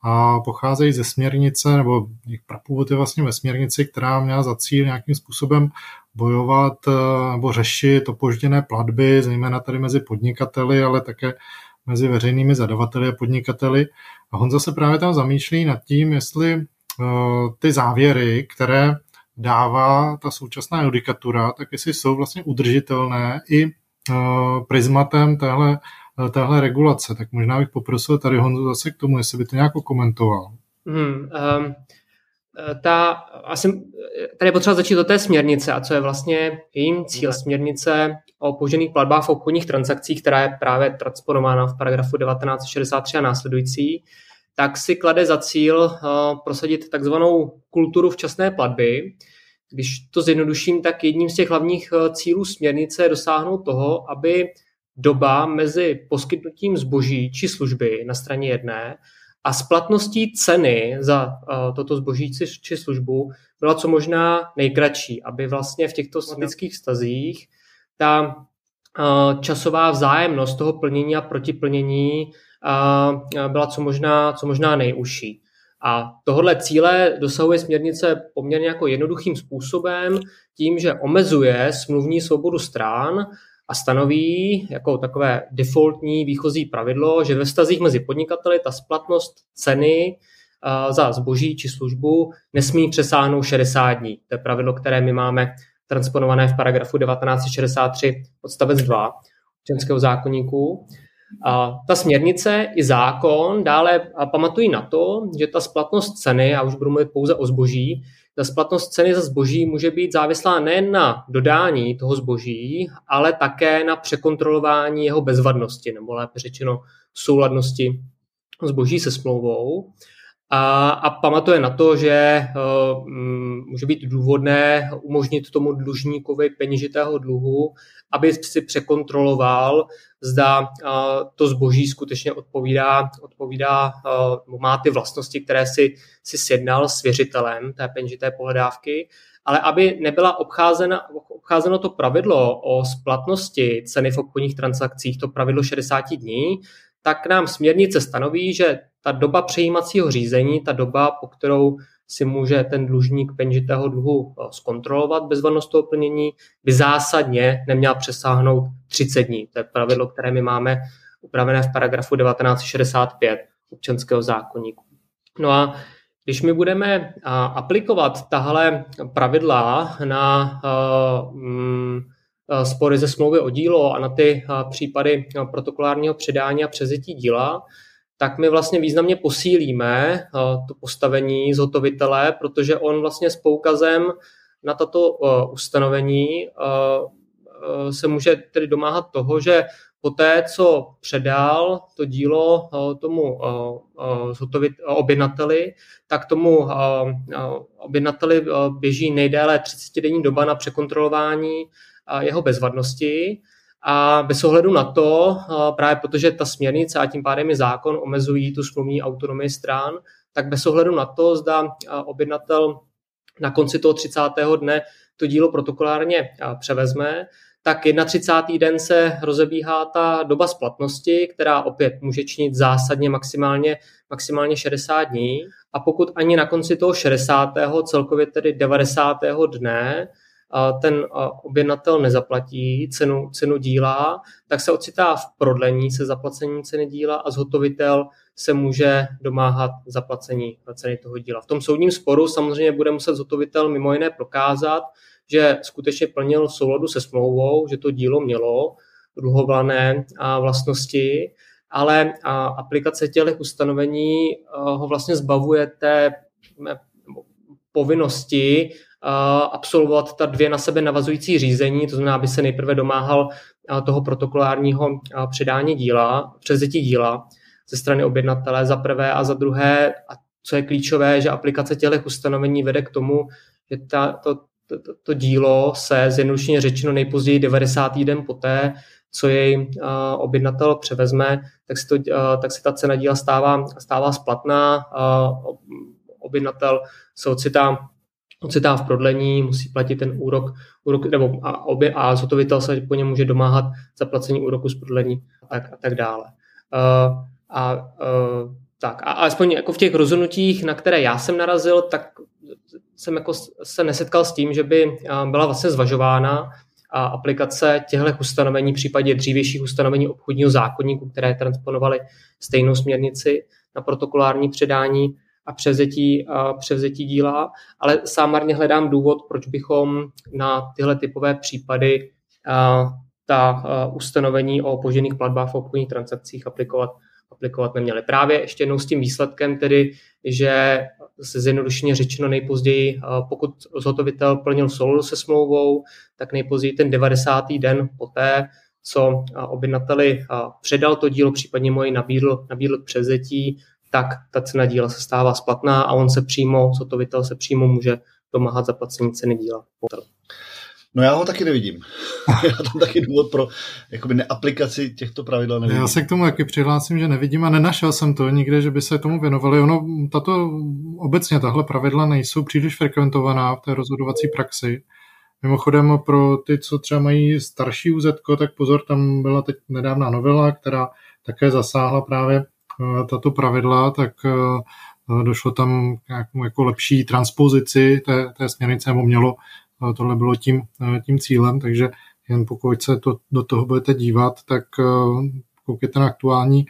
a pocházejí ze směrnice, nebo jejich prapůvod je vlastně ve směrnici, která měla za cíl nějakým způsobem bojovat nebo řešit opožděné platby, zejména tady mezi podnikateli, ale také mezi veřejnými zadavateli a podnikateli. A Honza se právě tam zamýšlí nad tím, jestli ty závěry, které dává ta současná judikatura, tak jestli jsou vlastně udržitelné i uh, prismatem téhle, uh, téhle regulace. Tak možná bych poprosil tady Honzu zase k tomu, jestli by to nějak komentoval. Hmm, um, ta, asi, tady je potřeba začít od té směrnice a co je vlastně jejím cíl směrnice o požených platbách v obchodních transakcích, která je právě transponována v paragrafu 1963 a následující, tak si klade za cíl uh, prosadit takzvanou kulturu včasné platby. Když to zjednoduším, tak jedním z těch hlavních uh, cílů směrnice je dosáhnout toho, aby doba mezi poskytnutím zboží či služby na straně jedné a splatností ceny za uh, toto zboží či službu byla co možná nejkratší, aby vlastně v těchto somatických stazích ta časová vzájemnost toho plnění a protiplnění uh, byla co možná, co možná nejužší. A tohle cíle dosahuje směrnice poměrně jako jednoduchým způsobem tím, že omezuje smluvní svobodu strán a stanoví jako takové defaultní výchozí pravidlo, že ve vztazích mezi podnikateli ta splatnost ceny za zboží či službu nesmí přesáhnout 60 dní. To je pravidlo, které my máme transponované v paragrafu 1963 odstavec 2 občanského zákonníku. A ta směrnice i zákon dále pamatují na to, že ta splatnost ceny, a už budu mluvit pouze o zboží, ta splatnost ceny za zboží může být závislá nejen na dodání toho zboží, ale také na překontrolování jeho bezvadnosti, nebo lépe řečeno souladnosti zboží se smlouvou. A, a pamatuje na to, že uh, může být důvodné umožnit tomu dlužníkovi peněžitého dluhu, aby si překontroloval, zda to zboží skutečně odpovídá, odpovídá má ty vlastnosti, které si, si sjednal s věřitelem té peněžité pohledávky, ale aby nebyla obcházena, obcházeno to pravidlo o splatnosti ceny v obchodních transakcích, to pravidlo 60 dní, tak nám směrnice stanoví, že ta doba přejímacího řízení, ta doba, po kterou si může ten dlužník peněžitého dluhu eh, zkontrolovat bezvadnost toho plnění, by zásadně neměla přesáhnout 30 dní. To je pravidlo, které my máme upravené v paragrafu 1965 občanského zákonníku. No a když my budeme aplikovat tahle pravidla na mm, spory ze smlouvy o dílo a na ty případy protokolárního předání a přezetí díla, tak my vlastně významně posílíme to postavení zhotovitele, protože on vlastně s poukazem na tato ustanovení se může tedy domáhat toho, že poté, co předal to dílo tomu objednateli, tak tomu objednateli běží nejdéle 30-denní doba na překontrolování jeho bezvadnosti a bez ohledu na to, právě protože ta směrnice a tím pádem i zákon omezují tu smluvní autonomii stran, tak bez ohledu na to, zda objednatel na konci toho 30. dne to dílo protokolárně převezme, tak 31. den se rozebíhá ta doba splatnosti, která opět může činit zásadně maximálně, maximálně 60 dní. A pokud ani na konci toho 60. celkově tedy 90. dne ten objednatel nezaplatí cenu, cenu díla, tak se ocitá v prodlení se zaplacením ceny díla a zhotovitel se může domáhat zaplacení ceny toho díla. V tom soudním sporu samozřejmě bude muset zhotovitel mimo jiné prokázat, že skutečně plnil v souladu se smlouvou, že to dílo mělo dluhovlané vlastnosti, ale aplikace těch ustanovení ho vlastně zbavuje té povinnosti absolvovat ta dvě na sebe navazující řízení, to znamená, aby se nejprve domáhal toho protokolárního předání díla, převzetí díla ze strany objednatele za prvé a za druhé, a co je klíčové, že aplikace těch ustanovení vede k tomu, že ta, to, to, to, to dílo se zjednodušeně řečeno nejpozději 90. den poté, co jej objednatel převezme, tak se, to, tak se ta cena díla stává, stává splatná. Objednatel se ocitá ocitá v prodlení, musí platit ten úrok, úrok nebo a, obě, a zhotovitel se po něm může domáhat zaplacení úroku z prodlení a tak, a tak dále. Uh, a uh, tak, a alespoň jako v těch rozhodnutích, na které já jsem narazil, tak jsem jako se nesetkal s tím, že by byla vlastně zvažována a aplikace těchto ustanovení v případě dřívějších ustanovení obchodního zákonníku, které transponovaly stejnou směrnici na protokolární předání a převzetí, a převzetí díla, ale sám marně hledám důvod, proč bychom na tyhle typové případy a, ta a, ustanovení o požených platbách v obchodních transakcích aplikovat, aplikovat neměli. Právě ještě jednou s tím výsledkem tedy, že se zjednodušeně řečeno nejpozději, pokud zhotovitel plnil souladu se smlouvou, tak nejpozději ten 90. den poté, co objednateli předal to dílo, případně jej nabídl, nabídl převzetí, tak ta cena díla se stává splatná a on se přímo, zhotovitel se přímo může domáhat zaplacení ceny díla. No já ho taky nevidím. já tam taky důvod pro jakoby neaplikaci těchto pravidel nevidím. Já se k tomu taky přihlásím, že nevidím a nenašel jsem to nikde, že by se tomu věnovali. Ono, tato, obecně tahle pravidla nejsou příliš frekventovaná v té rozhodovací praxi. Mimochodem pro ty, co třeba mají starší UZ, tak pozor, tam byla teď nedávná novela, která také zasáhla právě tato pravidla, tak eh, došlo tam k nějakou jako lepší transpozici té, té směrnice, nebo mělo, eh, tohle bylo tím, tím cílem, takže jen pokud se to, do toho budete dívat, tak koukněte na aktuální,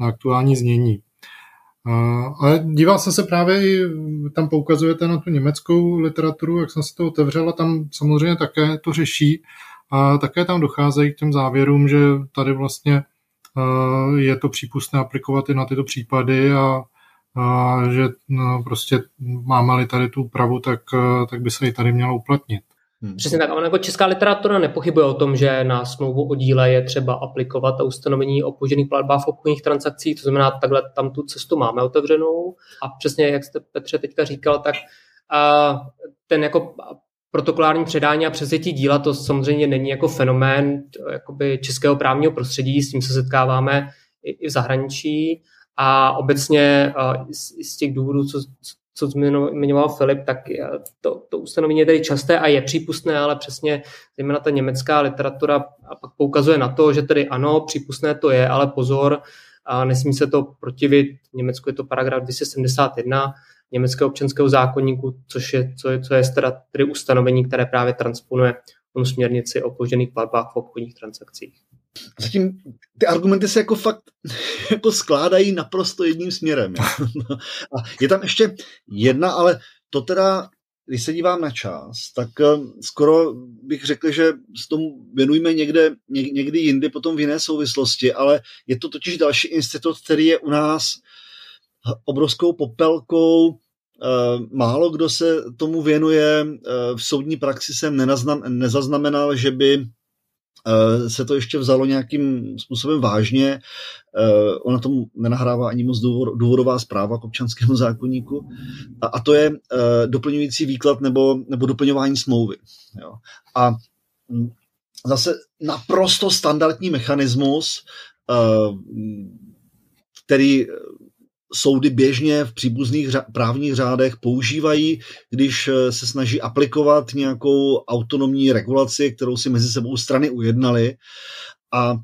na aktuální znění. Ale díval jsem se právě i, tam poukazujete na tu německou literaturu, jak jsem si to otevřel, a tam samozřejmě také to řeší. A také tam docházejí k těm závěrům, že tady vlastně je to přípustné aplikovat i na tyto případy a, a že no, prostě máme-li tady tu úpravu, tak, tak by se i tady mělo uplatnit. Hmm. Přesně tak. A jako česká literatura nepochybuje o tom, že na smlouvu o díle je třeba aplikovat a ustanovení o požených platbách v obchodních transakcích. To znamená, takhle tam tu cestu máme otevřenou. A přesně, jak jste Petře teďka říkal, tak a ten jako protokolární předání a převzetí díla, to samozřejmě není jako fenomén jakoby českého právního prostředí, s tím se setkáváme i, v zahraničí a obecně i z těch důvodů, co, co zmiňoval Filip, tak to, to ustanovení je tedy časté a je přípustné, ale přesně zejména ta německá literatura pak poukazuje na to, že tedy ano, přípustné to je, ale pozor, a nesmí se to protivit. V Německu je to paragraf 271, německého občanského zákonníku, což je, co je, co je teda tedy ustanovení, které právě transponuje onu směrnici o požených platbách v obchodních transakcích. Zatím ty argumenty se jako fakt jako skládají naprosto jedním směrem. A je tam ještě jedna, ale to teda, když se dívám na čas, tak eh, skoro bych řekl, že s tomu věnujeme někde, někdy jindy, potom v jiné souvislosti, ale je to totiž další institut, který je u nás obrovskou popelkou. Eh, málo kdo se tomu věnuje. Eh, v soudní praxi jsem nezaznamenal, že by eh, se to ještě vzalo nějakým způsobem vážně. Ona tomu nenahrává ani moc důvodová zpráva k občanskému zákonníku. A to je doplňující výklad nebo, nebo doplňování smlouvy. Jo. A hm, zase naprosto standardní mechanismus, který soudy běžně v příbuzných právních řádech používají, když se snaží aplikovat nějakou autonomní regulaci, kterou si mezi sebou strany ujednali. A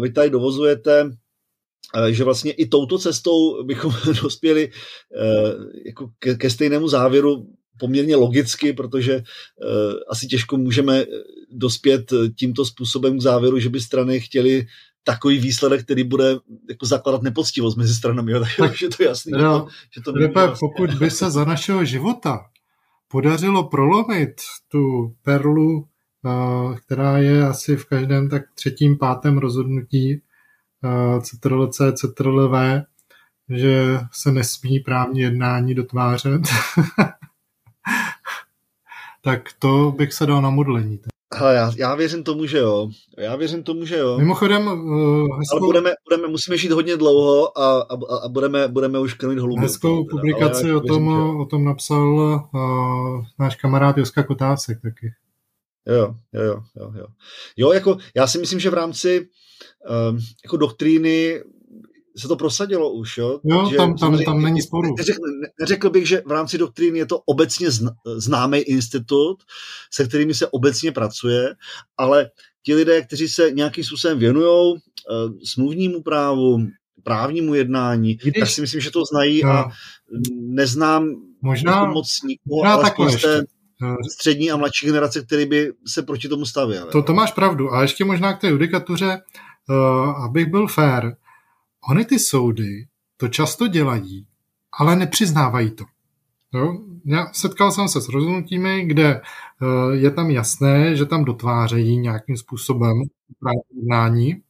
vy tady dovozujete že vlastně i touto cestou bychom dospěli jako ke, ke stejnému závěru poměrně logicky, protože asi těžko můžeme dospět tímto způsobem k závěru, že by strany chtěly takový výsledek, který bude jako zakládat nepoctivost mezi stranami. Jo? Takže to je jasný. No, že to Lepe, pokud by se za našeho života podařilo prolomit tu perlu, která je asi v každém tak třetím, pátém rozhodnutí CTRL-C, CTRL-V, že se nesmí právní jednání dotvářet, tak to bych se dal na modlení. Hele, já, já věřím tomu, že jo. Já věřím tomu, že jo. Mimochodem, uh, hezkou... Ale budeme, budeme, musíme žít hodně dlouho a, a, a budeme, budeme už krmit holuby. Hezkou publikaci o tom, věřím, o tom napsal uh, náš kamarád Joska Kotásek taky. Jo, jo, jo, jo. Jo, jo jako já si myslím, že v rámci um, jako doktríny se to prosadilo už, jo? Jo, že, tam, tam, tam není sporu. Neřekl, neřekl bych, že v rámci doktríny je to obecně známý institut, se kterými se obecně pracuje, ale ti lidé, kteří se nějakým způsobem věnují uh, smluvnímu právu, právnímu jednání, Když... tak si myslím, že to znají no. a neznám možná, jako moc nikoho, ale z té střední a mladší generace, který by se proti tomu stavěl. To, to máš pravdu. A ještě možná k té judikatuře, uh, abych byl fair, Ony ty soudy to často dělají, ale nepřiznávají to. Jo? Já setkal jsem se s rozhodnutími, kde uh, je tam jasné, že tam dotvářejí nějakým způsobem jednání,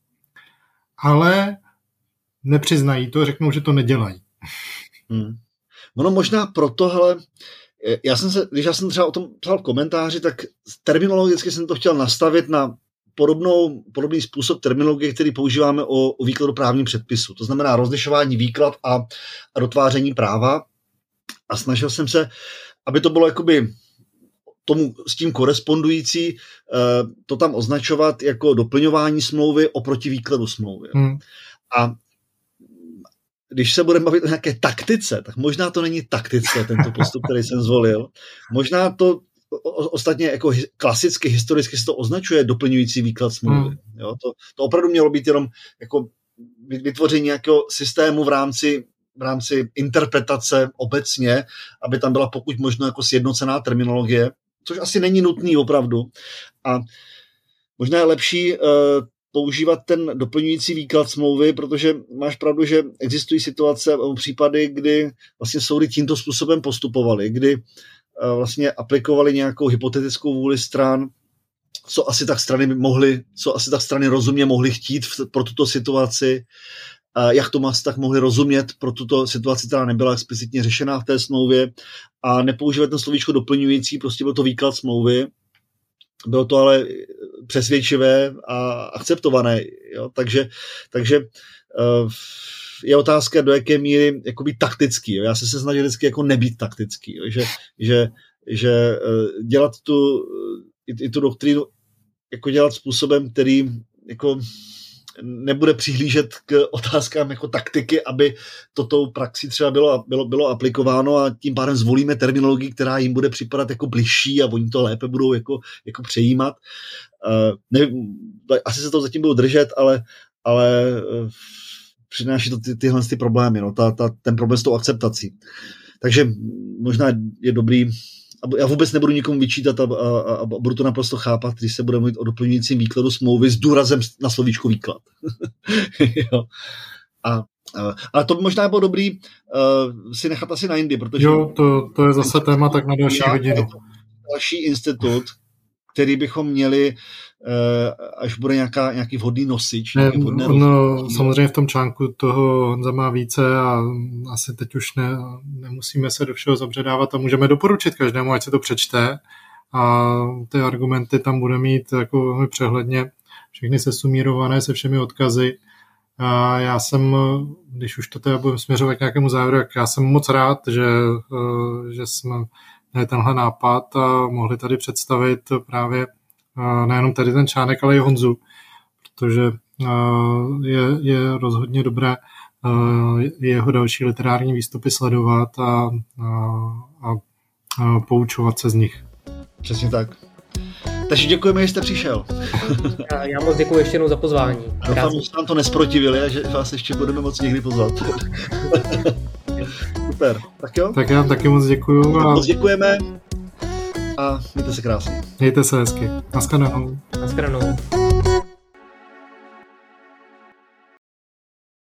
ale nepřiznají to, řeknou, že to nedělají. Hmm. Ono možná proto, hele, já jsem se, když já jsem třeba o tom psal komentáři, tak terminologicky jsem to chtěl nastavit na podobnou, podobný způsob terminologie, který používáme o, o výkladu právním předpisu. To znamená rozlišování výklad a, a dotváření práva. A snažil jsem se, aby to bylo jakoby tomu s tím korespondující, eh, to tam označovat jako doplňování smlouvy oproti výkladu smlouvy. Hmm. A když se budeme bavit o nějaké taktice, tak možná to není taktické, tento postup, který jsem zvolil. Možná to ostatně jako klasicky, historicky se to označuje doplňující výklad smlouvy. Hmm. Jo, to, to opravdu mělo být jenom jako vytvoření nějakého systému v rámci v rámci interpretace obecně, aby tam byla pokud možno jako sjednocená terminologie, což asi není nutný opravdu. A možná je lepší uh, používat ten doplňující výklad smlouvy, protože máš pravdu, že existují situace, případy, kdy vlastně soudy tímto způsobem postupovaly, kdy vlastně aplikovali nějakou hypotetickou vůli stran, co asi tak strany mohly, co asi tak strany rozumně mohly chtít pro tuto situaci, jak to asi tak mohli rozumět pro tuto situaci, která nebyla explicitně řešená v té smlouvě. A nepoužívat ten slovíčko doplňující, prostě byl to výklad smlouvy, bylo to ale přesvědčivé a akceptované, jo? takže, takže uh, je otázka, do jaké míry jakoby taktický. Jo. Já se se snažím vždycky jako nebýt taktický, jo. že, že, že eh, dělat tu, i, i tu doktrínu jako dělat způsobem, který jako nebude přihlížet k otázkám jako taktiky, aby to tou praxi třeba bylo, bylo, bylo aplikováno a tím pádem zvolíme terminologii, která jim bude připadat jako bližší a oni to lépe budou jako, jako přejímat. Uh, asi se to zatím budou držet, ale, ale uh, přináší to ty, tyhle ty problémy, no, ta, ta, ten problém s tou akceptací. Takže možná je dobrý, a já vůbec nebudu nikomu vyčítat a, a, a budu to naprosto chápat, když se bude mluvit o doplňujícím výkladu smlouvy s důrazem na slovíčko výklad. jo. A, a, ale to by možná bylo dobrý uh, si nechat asi na jindy, protože... Jo, to, to je zase téma tak na další hodinu. Další institut, který bychom měli až bude nějaká, nějaký vhodný nosič. Ne, vhodné no, samozřejmě v tom článku toho Honza má více a asi teď už ne, nemusíme se do všeho zabředávat a můžeme doporučit každému, ať se to přečte a ty argumenty tam bude mít jako velmi přehledně všechny sesumírované se všemi odkazy. A já jsem, když už to teda budeme směřovat k nějakému závěru, tak já jsem moc rád, že, eh, že jsme měli tenhle nápad a mohli tady představit právě nejenom tady ten článek, ale i Honzu, protože je, je rozhodně dobré jeho další literární výstupy sledovat a, a, a, poučovat se z nich. Přesně tak. Takže děkujeme, že jste přišel. Já moc děkuji ještě jednou za pozvání. Doufám, že jste nám to nesprotivili a že vás ještě budeme moc někdy pozvat. Super. Tak jo? Tak já taky moc děkuju. A... Moc děkujeme a mějte se krásně. Mějte se hezky. Naschledanou. Naschledanou.